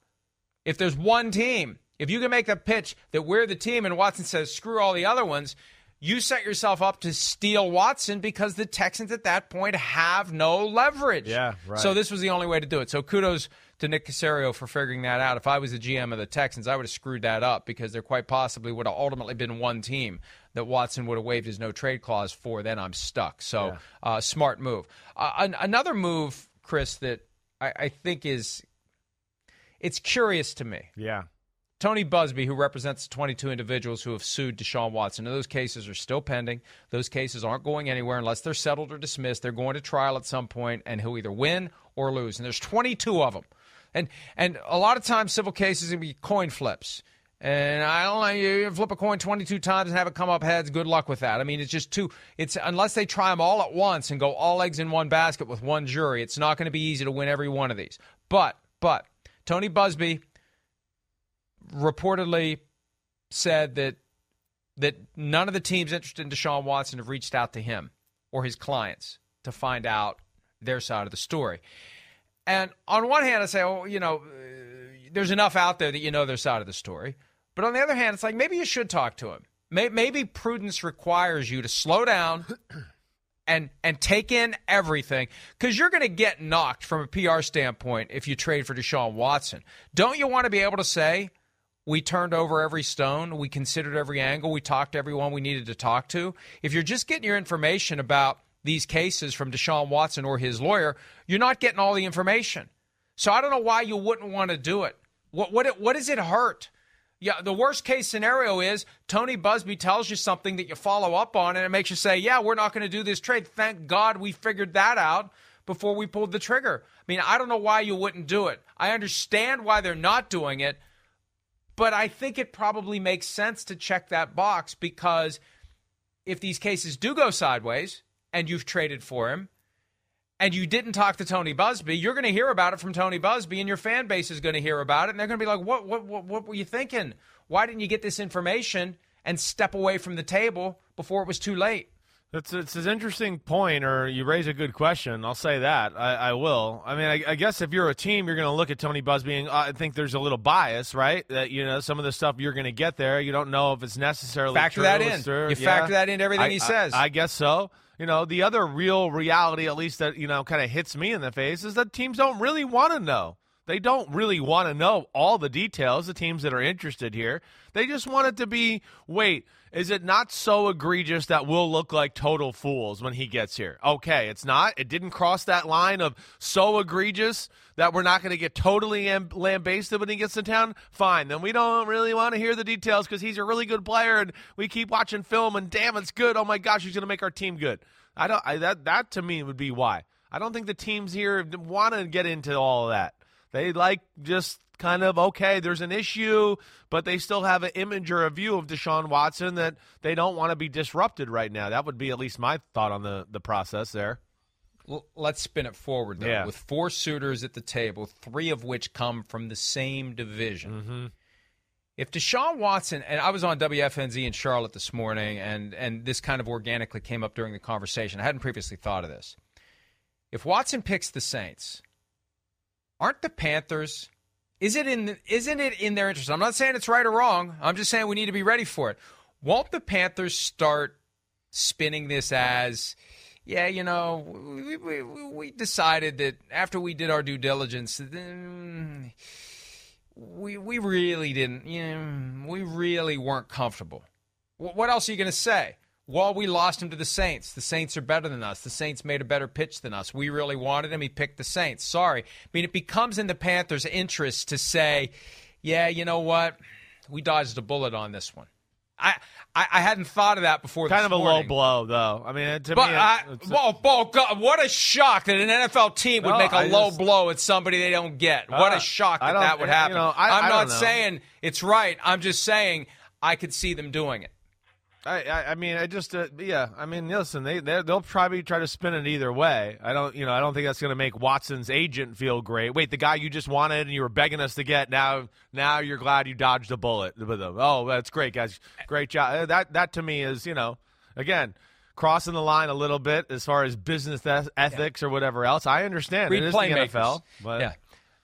If there's one team, if you can make the pitch that we're the team and Watson says screw all the other ones, you set yourself up to steal Watson because the Texans at that point have no leverage. Yeah, right. So this was the only way to do it. So kudos to Nick Caserio for figuring that out. If I was the GM of the Texans, I would have screwed that up because there quite possibly would have ultimately been one team that Watson would have waived his no trade clause for. Then I'm stuck. So uh, smart move. Uh, an- another move, Chris, that I, I think is it's curious to me. Yeah. Tony Buzbee, who represents 22 individuals who have sued Deshaun Watson, those cases are still pending. Those cases aren't going anywhere unless they're settled or dismissed. They're going to trial at some point, and he'll either win or lose. And there's 22 of them. And and a lot of times civil cases can be coin flips. And I don't know, you flip a coin 22 times and have it come up heads. Good luck with that. I mean, it's just too. It's unless they try them all at once and go all eggs in one basket with one jury. It's not going to be easy to win every one of these. But but Tony Buzbee reportedly said that that none of the teams interested in Deshaun Watson have reached out to him or his clients to find out their side of the story. And on one hand, I say, well, you know, uh, there's enough out there that you know their side of the story. But on the other hand, it's like maybe you should talk to him. Maybe prudence requires you to slow down (clears throat) and and take in everything because you're going to get knocked from a PR standpoint if you trade for Deshaun Watson. Don't you want to be able to say we turned over every stone, we considered every angle, we talked to everyone we needed to talk to? If you're just getting your information about these cases from Deshaun Watson or his lawyer, you're not getting all the information. So I don't know why you wouldn't want to do it. What what it, what does it hurt? Yeah, the worst case scenario is Tony Buzbee tells you something that you follow up on, and it makes you say, "Yeah, we're not going to do this trade." Thank God we figured that out before we pulled the trigger. I mean, I don't know why you wouldn't do it. I understand why they're not doing it, but I think it probably makes sense to check that box because if these cases do go sideways and you've traded for him, and you didn't talk to Tony Buzbee, you're going to hear about it from Tony Buzbee, and your fan base is going to hear about it, and they're going to be like, "What? What? What? What were you thinking? Why didn't you get this information and step away from the table before it was too late?" It's it's an interesting point, or you raise a good question. I'll say that I, I will. I mean, I, I guess if you're a team, you're going to look at Tony Buzbee and uh, I think there's a little bias, right? That you know some of the stuff you're going to get there, you don't know if it's necessarily Factor true, that in. true. You Yeah. factor that into everything I- he I- says. I, guess so. You know, the other real reality, at least that you know, kind of hits me in the face, is that teams don't really want to know. They don't really want to know all the details, the teams that are interested here. They just want it to be wait, is it not so egregious that we'll look like total fools when he gets here? Okay, it's not. It didn't cross that line of so egregious that we're not going to get totally lambasted when he gets in town. Fine, then we don't really want to hear the details because he's a really good player and we keep watching film and damn, it's good. Oh my gosh, he's going to make our team good. I don't. I, that that to me would be why. I don't think the teams here want to get into all of that. They like just kind of okay, there's an issue, but they still have an image or a view of Deshaun Watson that they don't want to be disrupted right now. That would be at least my thought on the the process there. let's spin it forward though. Yeah. With four suitors at the table, three of which come from the same division. Mm-hmm. If Deshaun Watson and I was on WFNZ in Charlotte this morning, and and this kind of organically came up during the conversation. I hadn't previously thought of this. If Watson picks the Saints, aren't the Panthers? Is it in? Isn't it in their interest? I'm not saying it's right or wrong. I'm just saying we need to be ready for it. Won't the Panthers start spinning this as? Yeah, you know, we, we, we decided that after we did our due diligence, then mm, we we really didn't. You know, we really weren't comfortable. What else are you going to say? Well, we lost him to the Saints. The Saints are better than us. The Saints made a better pitch than us. We really wanted him. He picked the Saints. Sorry. I mean, it becomes in the Panthers' interest to say, yeah, you know what? We dodged a bullet on this one. I, I, I hadn't thought of that before. Kind of a low blow, though. I mean, to but me, I, it's, well, God, what a shock that an NFL team would No, make a I low just- blow at somebody they don't get. What Uh, a shock that that would you happen. know, I- am not saying it's right. I'm just saying I could see them doing it. I, I, I mean, I just, uh, yeah. I mean, listen, they they- they'll probably try to spin it either way. I don't, you know, I don't think that's going to make Watson's agent feel great. Wait, the guy you just wanted and you were begging us to get now, now you're glad you dodged a bullet with them. Oh, that's great, guys, great job. Uh, That that to me is, you know, again. Crossing the line a little bit as far as business eth- ethics or whatever else. I understand. Read it is the. NFL, but yeah.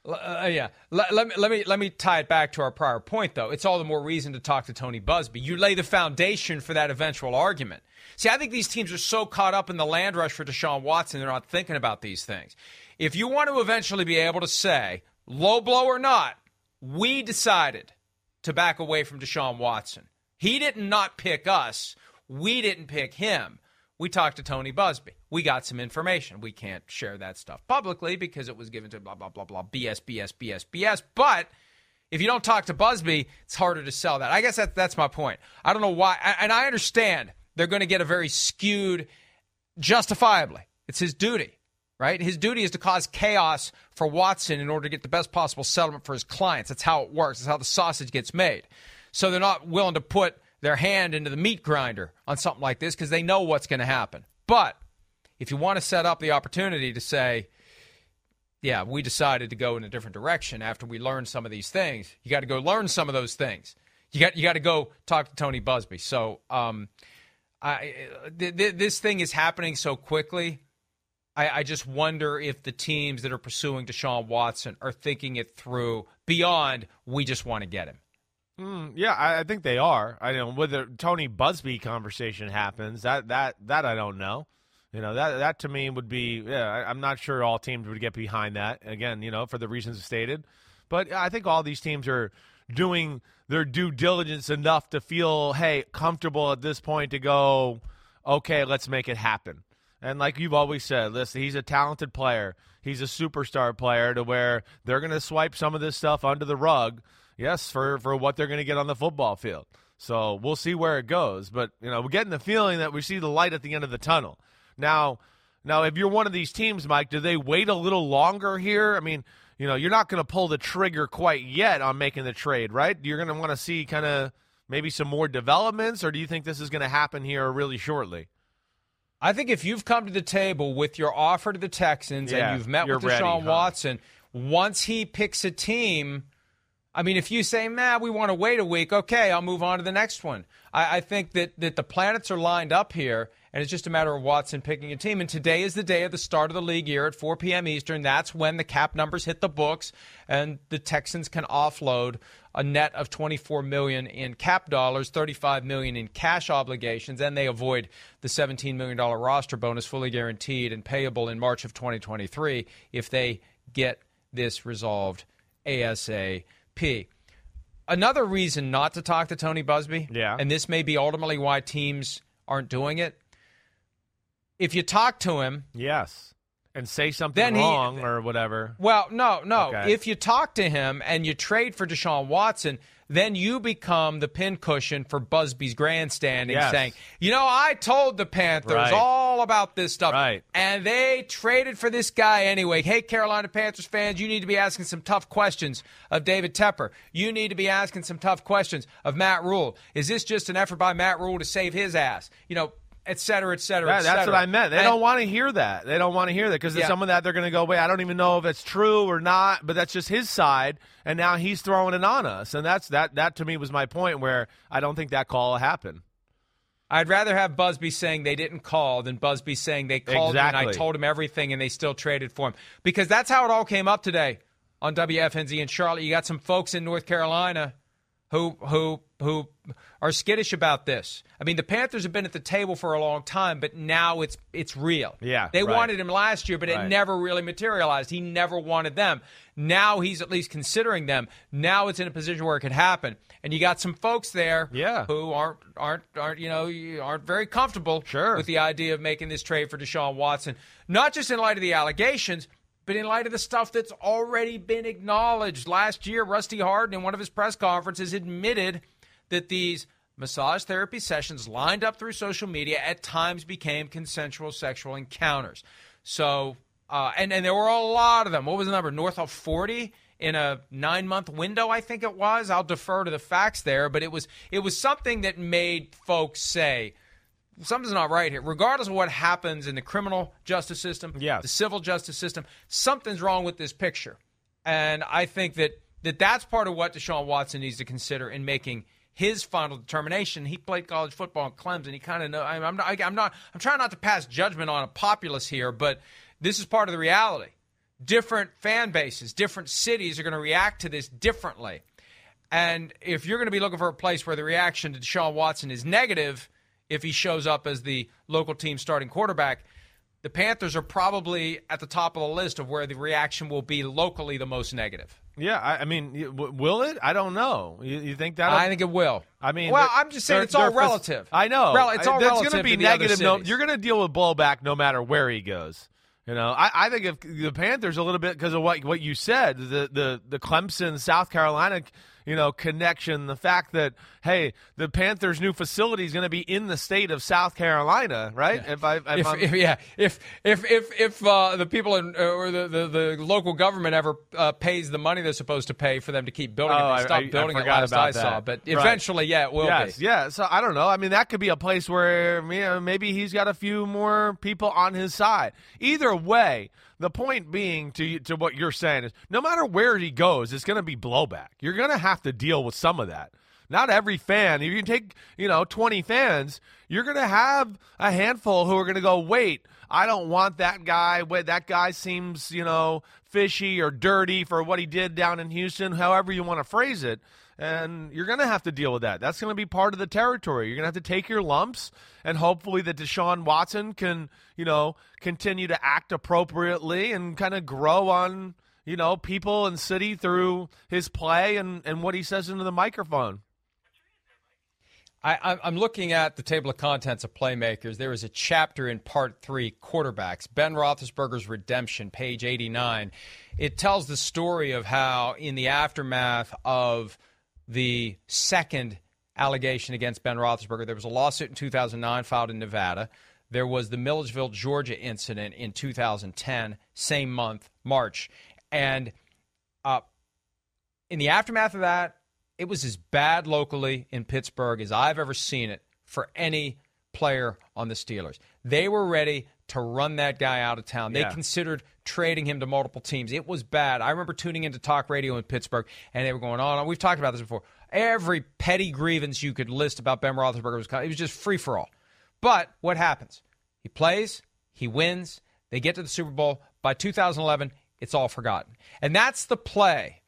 L- Uh, yeah. Let, let, me, let me let me tie it back to our prior point, though. It's all the more reason to talk to Tony Buzbee. You lay the foundation for that eventual argument. See, I think these teams are so caught up in the land rush for Deshaun Watson, they're not thinking about these things. If you want to eventually be able to say, low blow or not, we decided to back away from Deshaun Watson. He didn't not pick us. We didn't pick him. We talked to Tony Buzbee. We got some information. We can't share that stuff publicly because it was given to blah, blah, blah, blah, BS, BS, BS, BS. But if you don't talk to Buzbee, it's harder to sell that. I guess that, that's my point. I don't know why. And I understand they're going to get a very skewed, justifiably. It's his duty, right? His duty is to cause chaos for Watson in order to get the best possible settlement for his clients. That's how it works. That's how the sausage gets made. So they're not willing to put their hand into the meat grinder on something like this because they know what's going to happen. But if you want to set up the opportunity to say, yeah, we decided to go in a different direction after we learned some of these things, you got to go learn some of those things. You got you got to go talk to Tony Buzbee. So, um, I th- th- this thing is happening so quickly. I, I just wonder if the teams that are pursuing Deshaun Watson are thinking it through beyond we just want to get him. Mm, yeah, I, I think they are. I know whether Tony Buzbee conversation happens that that that I don't know. You know that that to me would be yeah. I, I'm not sure all teams would get behind that. Again, you know for the reasons stated, but I think all these teams are doing their due diligence enough to feel hey comfortable at this point to go okay let's make it happen. And like you've always said, listen, he's a talented player. He's a superstar player to where they're going to swipe some of this stuff under the rug yes, for for what they're going to get on the football field. So we'll see where it goes. But you know, we're getting the feeling that we see the light at the end of the tunnel. Now, now, if you're one of these teams, Mike, do they wait a little longer here? I mean, you know, you're not going to pull the trigger quite yet on making the trade, right? You're going to want to see kind of maybe some more developments, or do you think this is going to happen here really shortly? I think if you've come to the table with your offer to the Texans Yeah, and you've met with ready, Deshaun huh? Watson, once he picks a team, I mean, if you say, "Nah, we want to wait a week," okay, I'll move on to the next one. I, I think that that the planets are lined up here, and it's just a matter of Watson picking a team. And today is the day of the start of the league year at 4 p.m. Eastern. That's when the cap numbers hit the books, and the Texans can offload a net of 24 million in cap dollars, 35 million in cash obligations, and they avoid the 17 million dollar roster bonus, fully guaranteed and payable in March of 2023 if they get this resolved ASAP. Another reason not to talk to Tony Buzbee, Yeah. and this may be ultimately why teams aren't doing it. If you talk to him, Yes. And say something Then he- wrong or whatever. well, no, no. Okay. If you talk to him and you trade for Deshaun Watson, then you become the pincushion for Buzbee's grandstanding, Yes. saying, you know, I told the Panthers Right. all about this stuff. Right. And they traded for this guy anyway. Hey, Carolina Panthers fans, you need to be asking some tough questions of David Tepper. You need to be asking some tough questions of Matt Rhule. Is this just an effort by Matt Rhule to save his ass? You know, et cetera, et cetera, Yeah, et that's what I meant. They And- don't want to hear that. They don't want to hear that because Yeah. some of that they're going to go, wait, I don't even know if it's true or not. But that's just his side, and now he's throwing it on us, and that's that. That to me was my point where I don't think that call happened. I'd rather have Buzbee saying they didn't call than Buzbee saying they called me and I told him everything and they still traded for him. Because that's how it all came up today on WFNZ in Charlotte. You got some folks in North Carolina who who who are skittish about this. I mean, the Panthers have been at the table for a long time, but now it's it's real. Yeah, they right. wanted him last year, but it never really materialized. He never wanted them. Now he's at least considering them. Now it's in a position where it could happen. And you got some folks there Yeah. who aren't aren't aren't you know aren't very comfortable Sure. with the idea of making this trade for Deshaun Watson, not just in light of the allegations, but in light of the stuff that's already been acknowledged. Last year, Rusty Hardin, in one of his press conferences, admitted that these massage therapy sessions lined up through social media at times became consensual sexual encounters. So, uh, and and there were a lot of them. What was the number? North of forty in a nine month window, I think it was. I'll defer to the facts there, but it was it was something that made folks say something's not right here. Regardless of what happens in the criminal justice system, Yes. the civil justice system, something's wrong with this picture. And I think that, that that's part of what Deshaun Watson needs to consider in making his final determination. He played college football in Clemson. He kind of know. I'm I'm not, I'm not. I'm trying not to pass judgment on a populace here, but this is part of the reality. Different fan bases, different cities are going to react to this differently. And if you're going to be looking for a place where the reaction to Deshaun Watson is negative, if he shows up as the local team starting quarterback, the Panthers are probably at the top of the list of where the reaction will be locally the most negative. Yeah, I, I mean, w- will it? I don't know. You, you think that? I think it will. I mean, well, they're- I'm just saying they're- it's all they're relative. I know. Rel- it's all That's relative gonna be to the other negative. No, cities. you're going to deal with blowback no matter where he goes. You know, I, I think if the Panthers a little bit because of what what you said, the the the Clemson South Carolina, you know, connection, the fact that hey, the Panthers' new facility is going to be in the state of South Carolina, right? If I if, if, if yeah, if if if if uh, the people in, uh, or the, the, the local government ever uh, pays the money they're supposed to pay for them to keep building Oh, it, they stop I- I it last about I saw. that. But Right. eventually, yeah, it will yes, be. yeah. So I don't know. I mean, that could be a place where you know, maybe he's got a few more people on his side. Either way, the point being to to what you're saying is, no matter where he goes, it's going to be blowback. You're going to have to deal with some of that. Not every fan. If you take, you know, 20 fans, you're going to have a handful who are going to go, wait, I don't want that guy. Wait, that guy seems, you know, fishy or dirty for what he did down in Houston, however you want to phrase it. And you're going to have to deal with that. That's going to be part of the territory. You're going to have to take your lumps, and hopefully that Deshaun Watson can, you know, continue to act appropriately and kind of grow on, you know, people and city through his play and, and what he says into the microphone. I, I'm looking at the table of contents of playmakers. There is a chapter in part three, quarterbacks, Ben Roethlisberger's redemption, page 89. It tells the story of how, in the aftermath of the second allegation against Ben Roethlisberger, there was a lawsuit in 2009 filed in Nevada. There was the Milledgeville, Georgia incident in 2010, same month, March. And uh, in the aftermath of that, it was as bad locally in Pittsburgh as I've ever seen it for any player on the Steelers. They were ready to run that guy out of town. They Yeah. considered trading him to multiple teams. It was bad. I remember tuning into talk radio in Pittsburgh, and they were going on. We've talked about this before. Every petty grievance you could list about Ben Roethlisberger was it was just free for all. But what happens? He plays, he wins, they get to the Super Bowl. By 2011, it's all forgotten. And that's the play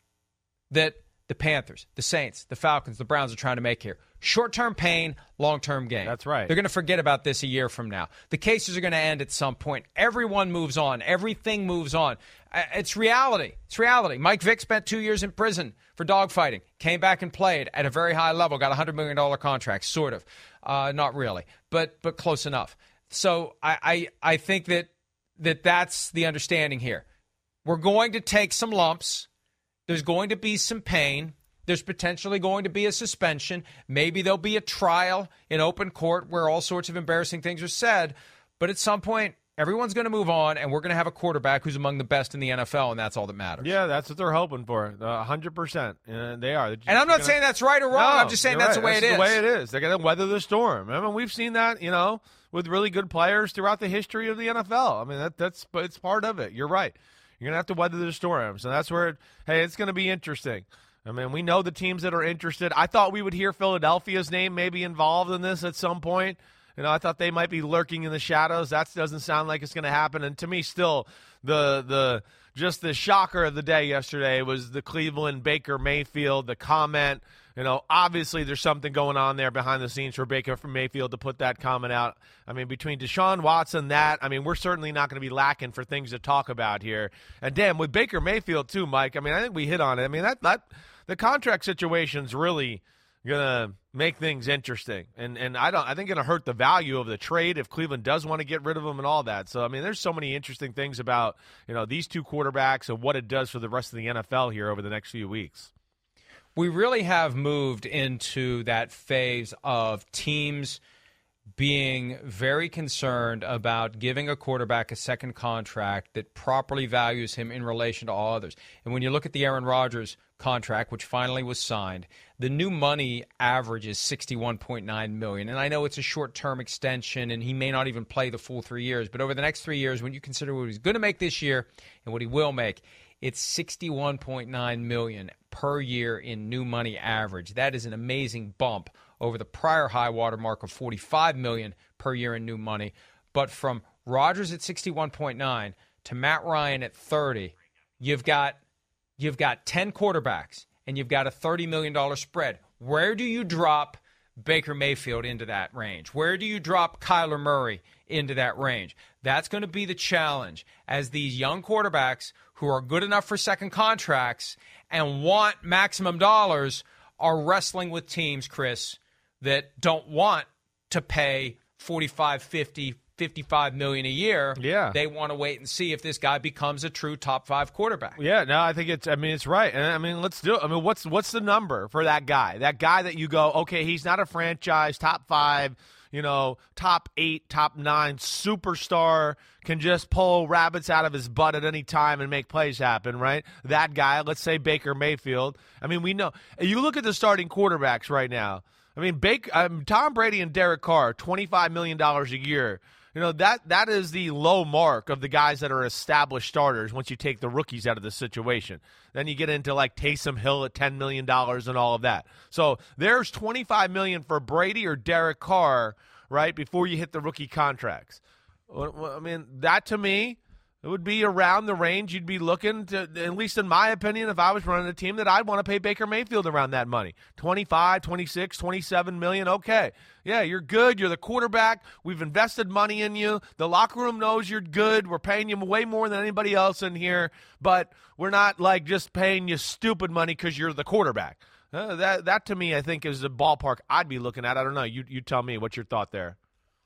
that the Panthers, the Saints, the Falcons, the Browns are trying to make here. Short term pain, long term gain. That's right. They're going to forget about this a year from now. The cases are going to end at some point. Everyone moves on. Everything moves on. Uh, It's reality. It's reality. Mike Vick spent two years in prison for dogfighting, came back and played at a very high level, got a $100 million contract, sort of. Uh, not really, but, but close enough. So I, I, I think that, that that's the understanding here. We're going to take some lumps. There's going to be some pain. There's potentially going to be a suspension. Maybe there'll be a trial in open court where all sorts of embarrassing things are said. But at some point, everyone's going to move on, and we're going to have a quarterback who's among the best in the NFL, and that's all that matters. Yeah, that's what they're hoping for. A hundred percent. And they are. And I'm not saying that's right or wrong. I'm just saying that's right. the way That's it is. The way it is. They're going to weather the storm. I mean, we've seen that, you know, with really good players throughout the history of the NFL. I mean, that, that's but it's part of it. You're right. You're going to have to weather the storms, and that's where. It, hey, it's going to be interesting. I mean, we know the teams that are interested. I thought we would hear Philadelphia's name maybe involved in this at some point. You know, I thought they might be lurking in the shadows. That doesn't sound like it's going to happen. And to me, still, the the just the shocker of the day yesterday was the Cleveland Baker Mayfield, the comment. You know, obviously there's something going on there behind the scenes for Baker from Mayfield to put that comment out. I mean, between Deshaun Watson, that, I mean, we're certainly not going to be lacking for things to talk about here. And damn, with Baker Mayfield too, Mike. I mean, I think we hit on it. I mean, that that the contract situation's really gonna make things interesting, and and I don't I think gonna hurt the value of the trade if Cleveland does want to get rid of him and all that. So I mean, there's so many interesting things about you know these two quarterbacks and what it does for the rest of the NFL here over the next few weeks. we really have moved into that phase of teams being very concerned about giving a quarterback a second contract that properly values him in relation to all others. And when you look at the Aaron Rodgers contract which finally was signed, the new money average is 61.9 million. And I know it's a short-term extension and he may not even play the full 3 years, but over the next 3 years when you consider what he's going to make this year and what he will make, it's 61.9 million per year in new money average. That is an amazing bump over the prior high water mark of 45 million per year in new money. But from Rodgers at 61.9 to Matt Ryan at 30, you've got you've got 10 quarterbacks and you've got a 30 million dollar spread. Where do you drop Baker Mayfield into that range? Where do you drop Kyler Murray into that range? That's going to be the challenge as these young quarterbacks who are good enough for second contracts and want maximum dollars are wrestling with teams, Chris, that don't want to pay 45, 50, 55 million a year. Yeah. They want to wait and see if this guy becomes a true top 5 quarterback. Yeah, no, I think it's. I mean, it's right. And I mean, let's do. it. I mean, what's what's the number for that guy? That guy that you go, okay, he's not a franchise top five, you know, top eight, top nine superstar can just pull rabbits out of his butt at any time and make plays happen, right? That guy, let's say Baker Mayfield. I mean, we know. You look at the starting quarterbacks right now. I mean, Baker, um, Tom Brady and Derek Carr, twenty five million dollars a year. You know that that is the low mark of the guys that are established starters. Once you take the rookies out of the situation, then you get into like Taysom Hill at ten million dollars and all of that. So there's twenty five million for Brady or Derek Carr, right before you hit the rookie contracts. I mean, that to me, it would be around the range you'd be looking to, at least in my opinion, if I was running a team, that I'd want to pay Baker Mayfield around that money 25, 26, 27 million. Okay. Yeah, you're good. You're the quarterback. We've invested money in you. The locker room knows you're good. We're paying you way more than anybody else in here, but we're not like just paying you stupid money because you're the quarterback. Uh, that, that to me, I think, is the ballpark I'd be looking at. I don't know. You, you tell me. What's your thought there?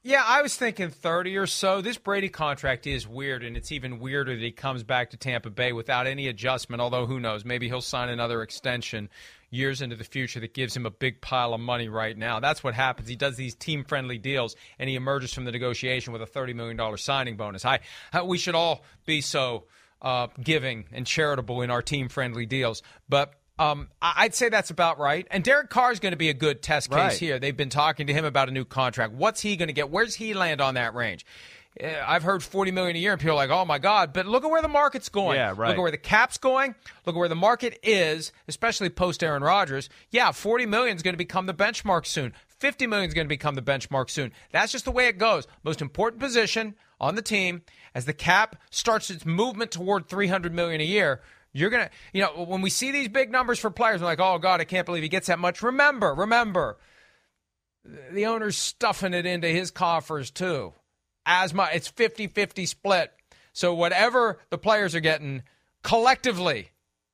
Yeah, I was thinking 30 or so. This Brady contract is weird, and it's even weirder that he comes back to Tampa Bay without any adjustment, although who knows? Maybe he'll sign another extension years into the future that gives him a big pile of money right now. That's what happens. He does these team friendly deals, and he emerges from the negotiation with a $30 million signing bonus. I, I We should all be so uh, giving and charitable in our team friendly deals. But um, I'd say that's about right. And Derek Carr is going to be a good test case Right. here. They've been talking to him about a new contract. What's he going to get? Where's he land on that range? Uh, I've heard forty million a year, and people are like, "Oh my God!" But look at where the market's going. Yeah, right. Look at where the cap's going. Look at where the market is, especially post Aaron Rodgers. Yeah, forty million is going to become the benchmark soon. Fifty million is going to become the benchmark soon. That's just the way it goes. Most important position on the team as the cap starts its movement toward three hundred million a year. You're gonna, you know, when we see these big numbers for players, we're like, "Oh God, I can't believe he gets that much." Remember, remember the owner's stuffing it into his coffers too. As my it's 50-50 split. So whatever the players are getting collectively,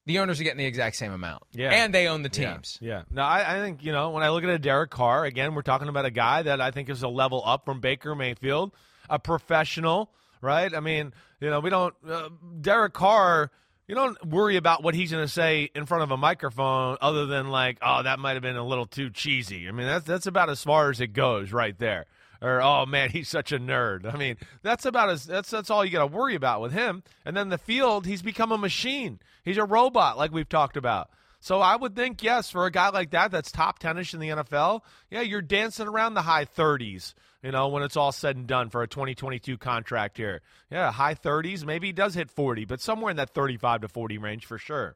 the owners are getting the exact same amount. Yeah. And they own the teams. Yeah. yeah. No, I, I think, you know, when I look at a Derek Carr, again, we're talking about a guy that I think is a level up from Baker Mayfield, a professional, right? I mean, you know, we don't, uh, Derek Carr, you don't worry about what he's going to say in front of a microphone other than like, oh, that might have been a little too cheesy. I mean, that's, that's about as far as it goes right there or oh man, he's such a nerd. I mean, that's about as that's that's all you got to worry about with him. And then the field, he's become a machine. He's a robot, like we've talked about. So I would think yes, for a guy like that, that's top tenish in the NFL. Yeah, you're dancing around the high 30s. You know, when it's all said and done for a 2022 contract here. Yeah, high 30s. Maybe he does hit 40, but somewhere in that 35 to 40 range for sure.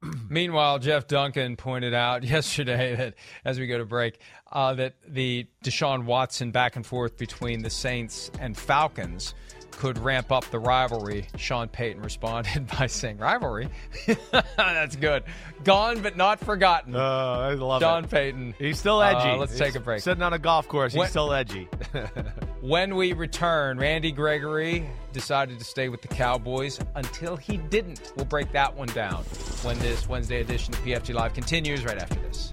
(clears throat) Meanwhile, Jeff Duncan pointed out (laughs) yesterday that as we go to break, uh, that the Deshaun Watson back and forth between the Saints and Falcons could ramp up the rivalry. Sean Payton responded (laughs) by saying, "Rivalry? (laughs) That's good. Gone but not forgotten." Oh, I love Sean it. Payton. He's still edgy. Uh, let's He's take a break. Sitting on a golf course, he's When- still edgy. (laughs) When we return, Randy Gregory decided to stay with the Cowboys until he didn't. We'll break that one down when this Wednesday edition of PFT Live continues right after this.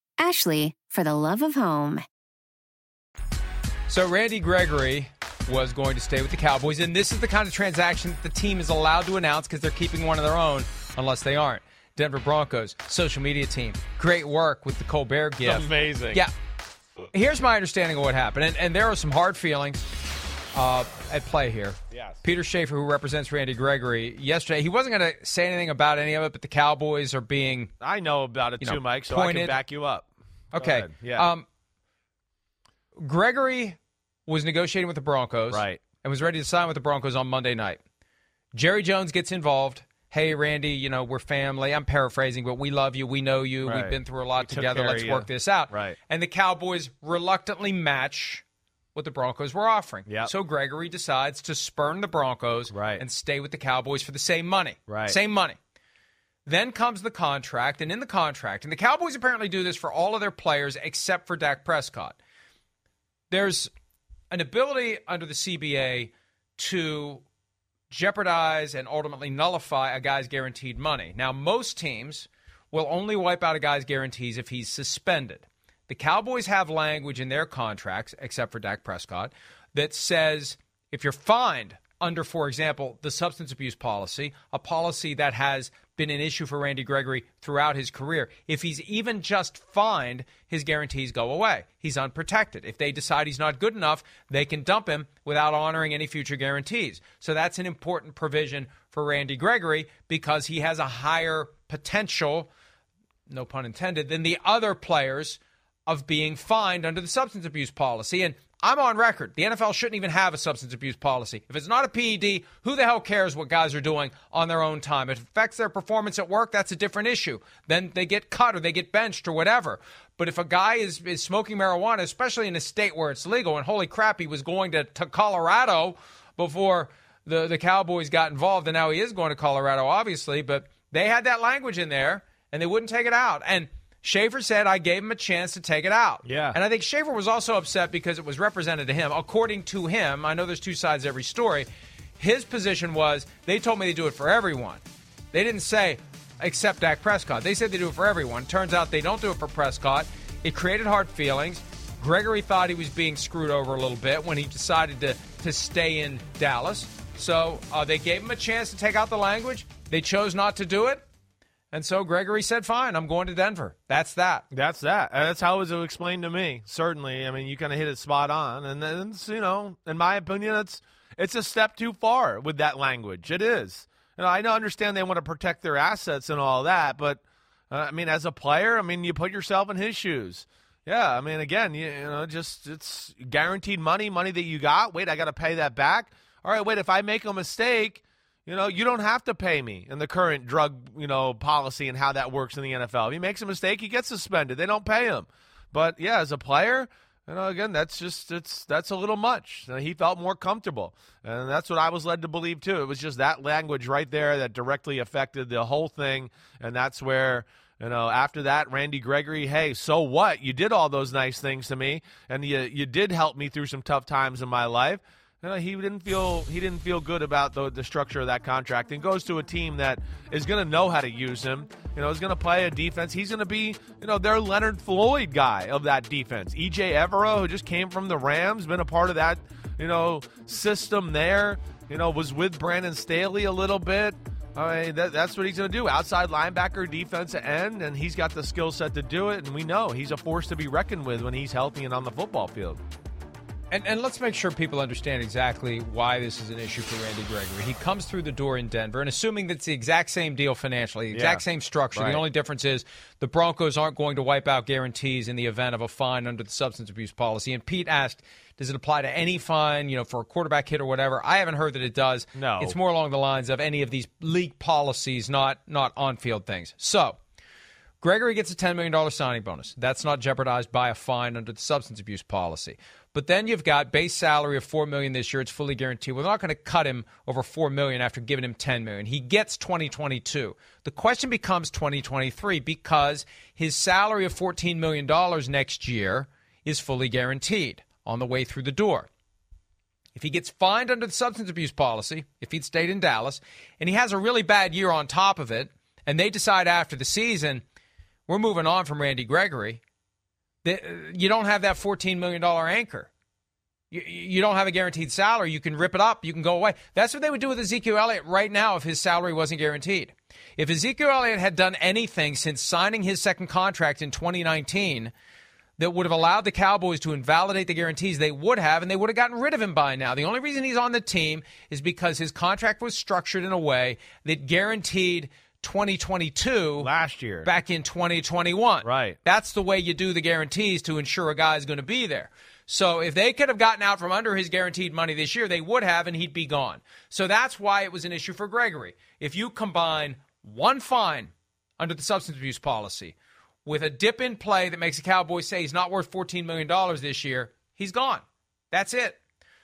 Ashley, for the love of home. So Randy Gregory was going to stay with the Cowboys, and this is the kind of transaction that the team is allowed to announce because they're keeping one of their own, unless they aren't. Denver Broncos social media team, great work with the Colbert gift. Amazing. Yeah. Here's my understanding of what happened, and, and there are some hard feelings uh, at play here. Yes. Peter Schaffer, who represents Randy Gregory, yesterday he wasn't going to say anything about any of it, but the Cowboys are being I know about it too, know, Mike, so I can back you up. Okay. Yeah. Um, Gregory was negotiating with the Broncos, Right. and was ready to sign with the Broncos on Monday night. Jerry Jones gets involved. Hey, Randy, you know we're family. I'm paraphrasing, but we love you. We know you. Right. We've been through a lot We together. Let's work this out. Right. And the Cowboys reluctantly match what the Broncos were offering. Yep. So Gregory decides to spurn the Broncos Right. and stay with the Cowboys for the same money. Right. Same money. Then comes the contract, and in the contract, and the Cowboys apparently do this for all of their players except for Dak Prescott. There's an ability under the CBA to jeopardize and ultimately nullify a guy's guaranteed money. Now, most teams will only wipe out a guy's guarantees if he's suspended. The Cowboys have language in their contracts, except for Dak Prescott, that says if you're fined under, for example, the substance abuse policy, a policy that has been an issue for Randy Gregory throughout his career, if he's even just fined, his guarantees go away. He's unprotected. If they decide he's not good enough, they can dump him without honoring any future guarantees. So that's an important provision for Randy Gregory because he has a higher potential no pun intended, than the other players of being fined under the substance abuse policy. And I'm on record. The NFL shouldn't even have a substance abuse policy. If it's not a PED, who the hell cares what guys are doing on their own time? If it affects their performance at work, that's a different issue. Then they get cut or they get benched or whatever. But if a guy is, is smoking marijuana, especially in a state where it's legal, and holy crap, he was going to, to Colorado before the, the Cowboys got involved, and now he is going to Colorado, obviously, but they had that language in there and they wouldn't take it out. And Schaffer said I gave him a chance to take it out. Yeah. And I think Schaffer was also upset because it was represented to him. According to him, I know there's two sides to every story. His position was they told me they do it for everyone. They didn't say except Dak Prescott. They said they do it for everyone. Turns out they don't do it for Prescott. It created hard feelings. Gregory thought he was being screwed over a little bit when he decided to, to stay in Dallas. So uh, they gave him a chance to take out the language. They chose not to do it. And so Gregory said, fine, I'm going to Denver. That's that. That's that. That's how it was explained to me. Certainly. I mean, you kind of hit it spot on. And then, you know, in my opinion, it's it's a step too far with that language. It is. You know, I understand they want to protect their assets and all that, but uh, I mean, as a player, I mean, you put yourself in his shoes. Yeah, I mean, again, you, you know, just it's guaranteed money, money that you got. Wait, I got to pay that back. All right, wait, if I make a mistake, you know, you don't have to pay me in the current drug, you know, policy and how that works in the NFL. If he makes a mistake, he gets suspended. They don't pay him. But yeah, as a player, you know, again, that's just it's that's a little much. He felt more comfortable, and that's what I was led to believe too. It was just that language right there that directly affected the whole thing, and that's where. You know, after that, Randy Gregory, hey, so what? You did all those nice things to me, and you you did help me through some tough times in my life he didn't feel he didn't feel good about the, the structure of that contract and goes to a team that is going to know how to use him. You know, is going to play a defense. He's going to be, you know, their Leonard Floyd guy of that defense. Ejiro Evero, who just came from the Rams, been a part of that, you know, system there. You know, was with Brandon Staley a little bit. I mean, that, that's what he's going to do. Outside linebacker, defensive end, and he's got the skill set to do it. And we know he's a force to be reckoned with when he's healthy and on the football field. And, and let's make sure people understand exactly why this is an issue for Randy Gregory. He comes through the door in Denver, and assuming that's the exact same deal financially, the exact Yeah. same structure, Right. the only difference is the Broncos aren't going to wipe out guarantees in the event of a fine under the substance abuse policy. And Pete asked, does it apply to any fine, you know, for a quarterback hit or whatever? I haven't heard that it does. No. It's more along the lines of any of these league policies, not not on-field things. So, Gregory gets a $10 million signing bonus. That's not jeopardized by a fine under the substance abuse policy. But then you've got base salary of 4 million this year. It's fully guaranteed. We're not going to cut him over 4 million after giving him 10 million. He gets 2022. The question becomes 2023 because his salary of $14 million next year is fully guaranteed on the way through the door. If he gets fined under the substance abuse policy, if he'd stayed in Dallas, and he has a really bad year on top of it, and they decide after the season, we're moving on from Randy Gregory, you don't have that $14 million anchor. You, don't have a guaranteed salary. You can rip it up. You can go away. That's what they would do with Ezekiel Elliott right now if his salary wasn't guaranteed. If Ezekiel Elliott had done anything since signing his second contract in 2019 that would have allowed the Cowboys to invalidate the guarantees, they would have, and they would have gotten rid of him by now. The only reason he's on the team is because his contract was structured in a way that guaranteed 2022 Last year. back in 2021. Right. That's the way you do the guarantees to ensure a guy is going to be there. So if they could have gotten out from under his guaranteed money this year, they would have, and he'd be gone. So that's why it was an issue for Gregory. If you combine one fine under the substance abuse policy with a dip in play that makes the Cowboys say he's not worth $14 million this year, he's gone. That's it.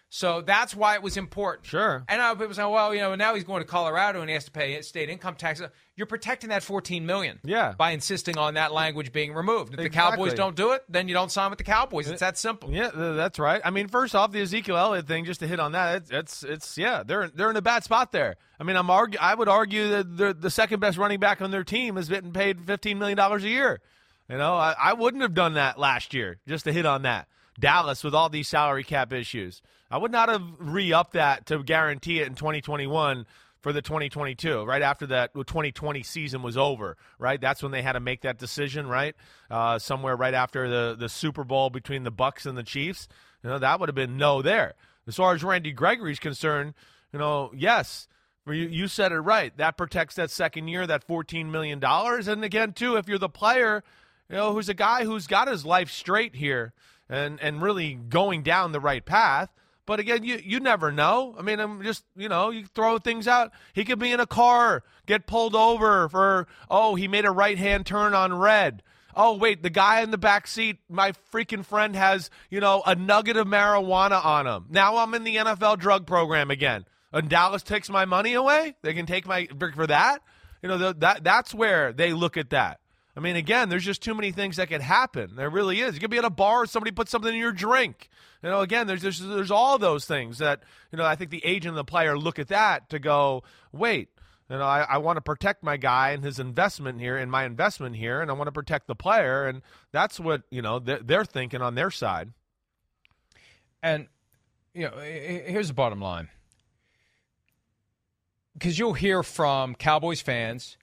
So that's why it was important. Sure. And now people say, well, you know, now he's going to Colorado and he has to pay state income tax. You're protecting that 14 million. Yeah. By insisting on that language being removed. If the Cowboys don't do it, then you don't sign with the Cowboys. It's that simple. Yeah, that's right. I mean, first off, the Ezekiel Elliott thing, just to hit on that, it's it's, it's yeah, they're they're in a bad spot there. I mean, I'm argu- I would argue that the second best running back on their team is getting paid 15 million dollars a year. You know, I, I wouldn't have done that last year. Just to hit on that, Dallas with all these salary cap issues, I would not have re-upped that to guarantee it in 2021 for the 2022 right after that 2020 season was over right? That's when they had to make that decision right? Uh, somewhere right after the the super bowl between the bucks and the chiefs. You know that would have been no there. As far as randy gregory's concerned you know yes you, you said it right. That protects that second year that 14 million dollars. And again too if you're the player you know who's a guy who's got his life straight here and and really going down the right path. But again, you you never know. I mean, I'm just you know you throw things out. He could be in a car, get pulled over for oh he made a right hand turn on red. Oh wait, the guy in the back seat, my freaking friend has you know a nugget of marijuana on him. Now I'm in the NFL drug program again. And Dallas takes my money away. They can take my for that. You know that that's where they look at that. I mean, again, there's just too many things that could happen. There really is. You could be at a bar, somebody puts something in your drink. You know, again, there's, there's there's all those things that you know. I think the agent and the player look at that to go, wait, you know, I, I want to protect my guy and his investment here and my investment here, and I want to protect the player, and that's what you know they're, they're thinking on their side. And you know, here's the bottom line, because you'll hear from Cowboys fans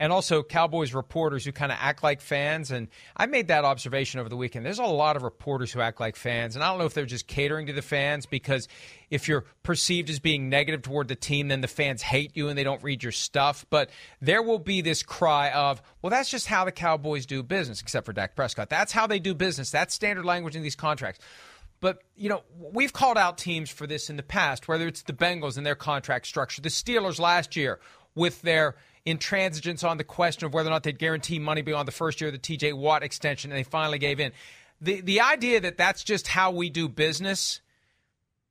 and also Cowboys reporters who kind of act like fans. And I made that observation over the weekend. There's a lot of reporters who act like fans, and I don't know if they're just catering to the fans because if you're perceived as being negative toward the team, then the fans hate you and they don't read your stuff. But there will be this cry of, well, that's just how the Cowboys do business, except for Dak Prescott. That's how they do business. That's standard language in these contracts. But, you know, we've called out teams for this in the past, whether it's the Bengals and their contract structure, the Steelers last year with their intransigence on the question of whether or not they'd guarantee money beyond the first year of the TJ Watt extension, and they finally gave in. The, the idea that that's just how we do business,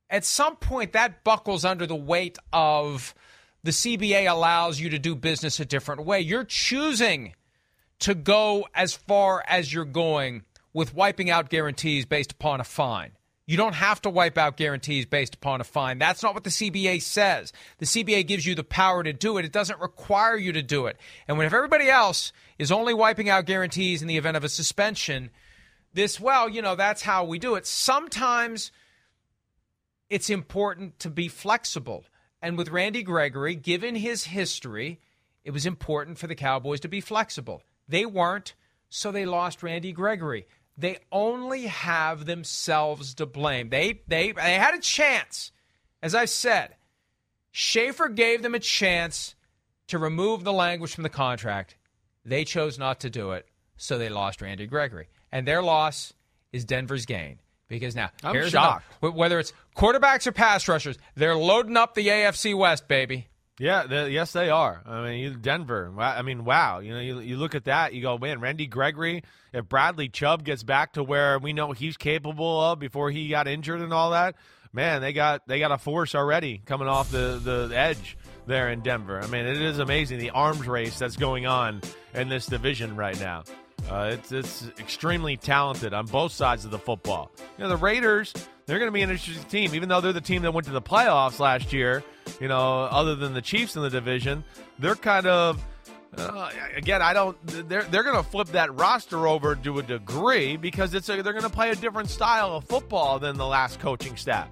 at some point that buckles under the weight of the CBA allows you to do business a different way. You're choosing to go as far as you're going with wiping out guarantees based upon a fine. You don't have to wipe out guarantees based upon a fine. That's not what the CBA says. The CBA gives you the power to do it. It doesn't require you to do it. And when if everybody else is only wiping out guarantees in the event of a suspension, this well, you know, that's how we do it. Sometimes it's important to be flexible. And with Randy Gregory, given his history, it was important for the Cowboys to be flexible. They weren't, so they lost Randy Gregory they only have themselves to blame. They they they had a chance. As I've said, Schaffer gave them a chance to remove the language from the contract. They chose not to do it, so they lost Randy Gregory. And their loss is Denver's gain. Because now, I'm here's shocked. whether it's quarterbacks or pass rushers, they're loading up the AFC West, baby. Yeah, yes, they are. I mean, Denver. I mean, wow. You know, you, you look at that, you go, man, Randy Gregory. If Bradley Chubb gets back to where we know he's capable of before he got injured and all that, man, they got they got a force already coming off the the edge there in Denver. I mean, it is amazing the arms race that's going on in this division right now. Uh, it's it's extremely talented on both sides of the football. You know, the Raiders they're going to be an interesting team, even though they're the team that went to the playoffs last year. You know, other than the Chiefs in the division, they're kind of uh, again. I don't. They're they're going to flip that roster over to a degree because it's a, they're going to play a different style of football than the last coaching staff.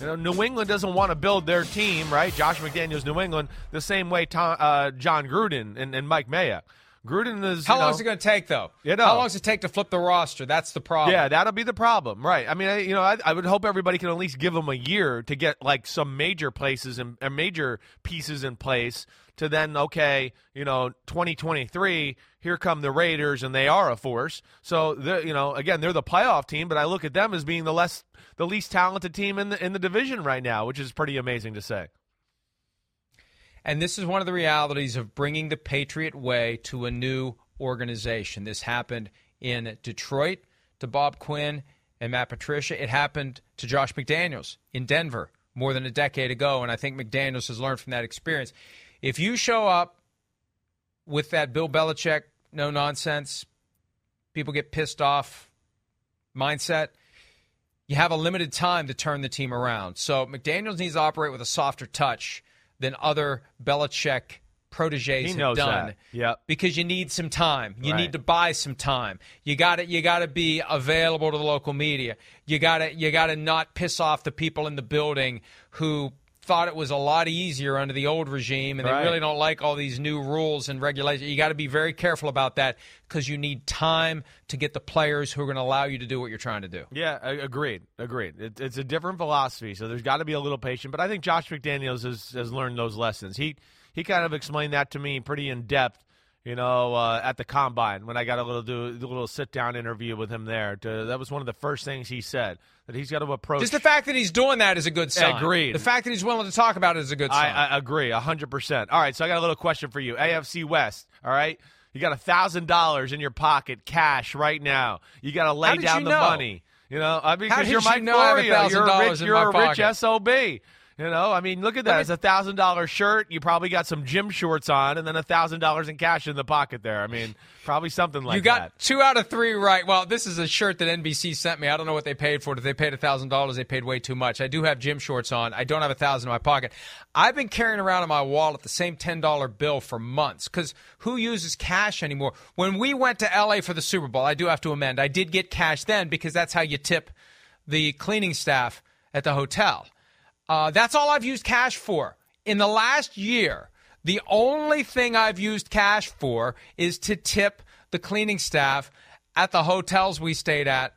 You know, New England doesn't want to build their team, right? Josh McDaniels, New England, the same way Tom, uh, Jon Gruden and, and Mike Mayock. Gruden is. How long know, is it going to take, though? You know. How long does it take to flip the roster? That's the problem. Yeah, that'll be the problem, right? I mean, I, you know, I, I, would hope everybody can at least give them a year to get like some major places and, and major pieces in place. To then, okay, you know, 2023, here come the Raiders, and they are a force. So, you know, again, they're the playoff team, but I look at them as being the less, the least talented team in the in the division right now, which is pretty amazing to say. And this is one of the realities of bringing the Patriot way to a new organization. This happened in Detroit to Bob Quinn and Matt Patricia. It happened to Josh McDaniels in Denver more than a decade ago. And I think McDaniels has learned from that experience. If you show up with that Bill Belichick, no nonsense, people get pissed off mindset, you have a limited time to turn the team around. So McDaniels needs to operate with a softer touch than other Belichick proteges have done. Yep. Because you need some time. You right. need to buy some time. You got to you got to be available to the local media. You got to you got to not piss off the people in the building who thought it was a lot easier under the old regime and right. they really don't like all these new rules and regulations. You got to be very careful about that because you need time to get the players who are going to allow you to do what you're trying to do. Yeah, agreed. Agreed. It, it's a different philosophy, so there's got to be a little patient. But I think Josh McDaniels has, has learned those lessons. He he kind of explained that to me pretty in depth You know, uh, at the combine when I got a little do, a little sit down interview with him there. To, that was one of the first things he said that he's got to approach. Just the fact that he's doing that is a good sign. Agreed. The fact that he's willing to talk about it is a good sign. I, I agree, hundred percent. All right, so I got a little question for you. AFC West. All right, you got a thousand dollars in your pocket, cash right now. You got to lay down the know? money. You know, I mean, because you're you Mike know Florio. You're a $1,000 rich, you're a rich sob. You know, I mean, look at that. It's a thousand dollar shirt. You probably got some gym shorts on, and then a thousand dollars in cash in the pocket there. I mean, probably something like that. you got that. two out of three right. Well, this is a shirt that NBC sent me. I don't know what they paid for it. If they paid a thousand dollars, they paid way too much. I do have gym shorts on. I don't have a thousand in my pocket. I've been carrying around in my wallet the same ten dollar bill for months because who uses cash anymore? When we went to LA for the Super Bowl, I do have to amend. I did get cash then because that's how you tip the cleaning staff at the hotel. Uh, that's all I've used cash for. In the last year, the only thing I've used cash for is to tip the cleaning staff at the hotels we stayed at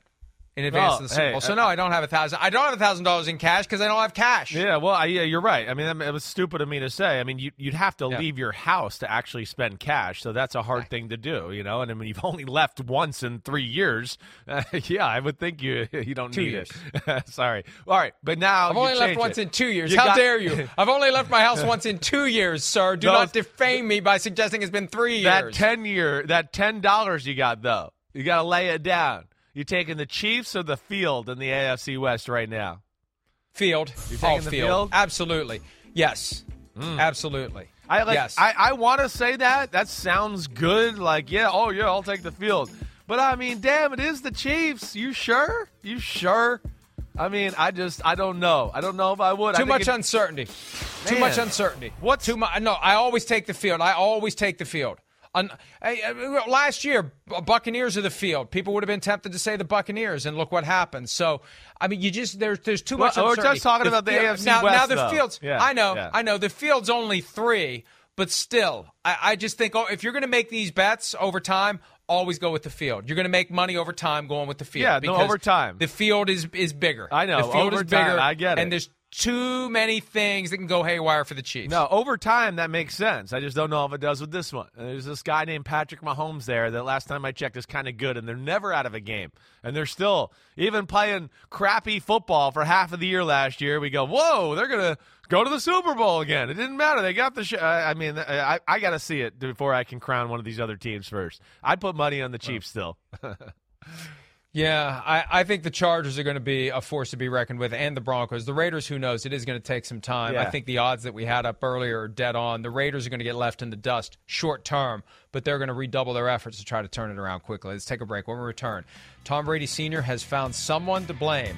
in advance Oh, of the Super hey, Bowl. So no, I don't have a thousand. I don't have a thousand dollars in cash because I don't have cash. Yeah, well, I, yeah, you're right. I mean, it was stupid of me to say. I mean, you, you'd have to Yeah. leave your house to actually spend cash, so that's a hard thing to do, you know. And I mean, you've only left once in three years. Uh, (laughs) yeah, I would think you (laughs) you don't Two need years. it. (laughs) Sorry. All right, but now I've only left change once in two years. You How got- dare you? I've only left my house once in two years, sir. Do Those- not defame me by suggesting it's been three years. that ten year, that ten dollars you got though, you got to lay it down. You taking the Chiefs or the field in the AFC West right now? Field. You oh, taking the field? Hmm. Absolutely. Yes. Absolutely. I like. yes. I, I want to say that. That sounds good. Like, yeah, oh yeah, I'll take the field. But I mean, damn, it is the Chiefs. You sure? You sure? I mean, I just, I don't know. I don't know if I would. Too think much it- uncertainty. Too much uncertainty. What? too much? No, I always take the field. I always take the field. Uh, last year, Buccaneers of the field. People would have been tempted to say the Buccaneers, and look what happened. So, I mean, you just there's there's too much. Well, we're just talking about the field- AFC now, West, Now the though. fields. Yeah, I know. yeah. I know. The field's only three, but still, I, I just think oh, if you're going to make these bets over time. Always go with the field. You're going to make money over time going with the field. Yeah, no, because over time. The field is is bigger. I know, The field over is bigger. time, I get it. And there's too many things that can go haywire for the Chiefs. No, over time that makes sense. I just don't know if it does with this one. And there's this guy named Patrick Mahomes there that last time I checked is kind of good, and they're never out of a game. And they're still even playing crappy football for half of the year last year. We go, whoa, they're gonna go to the Super Bowl again. It didn't matter. They got the. Sh- I mean, I, I got to see it before I can crown one of these other teams first. I'd put money on the Chiefs still. (laughs) Yeah, I, I think the Chargers are going to be a force to be reckoned with, and the Broncos. The Raiders, who knows? It is going to take some time. I think the odds that we had up earlier are dead on. The Raiders are going to get left in the dust short term, but they're going to redouble their efforts to try to turn it around quickly. Let's take a break. When we return, Tom Brady Sr. has found someone to blame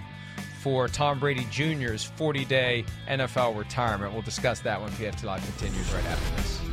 for Tom Brady Jr.'s 40 day NFL retirement. We'll discuss that when PFT Live continues right after this.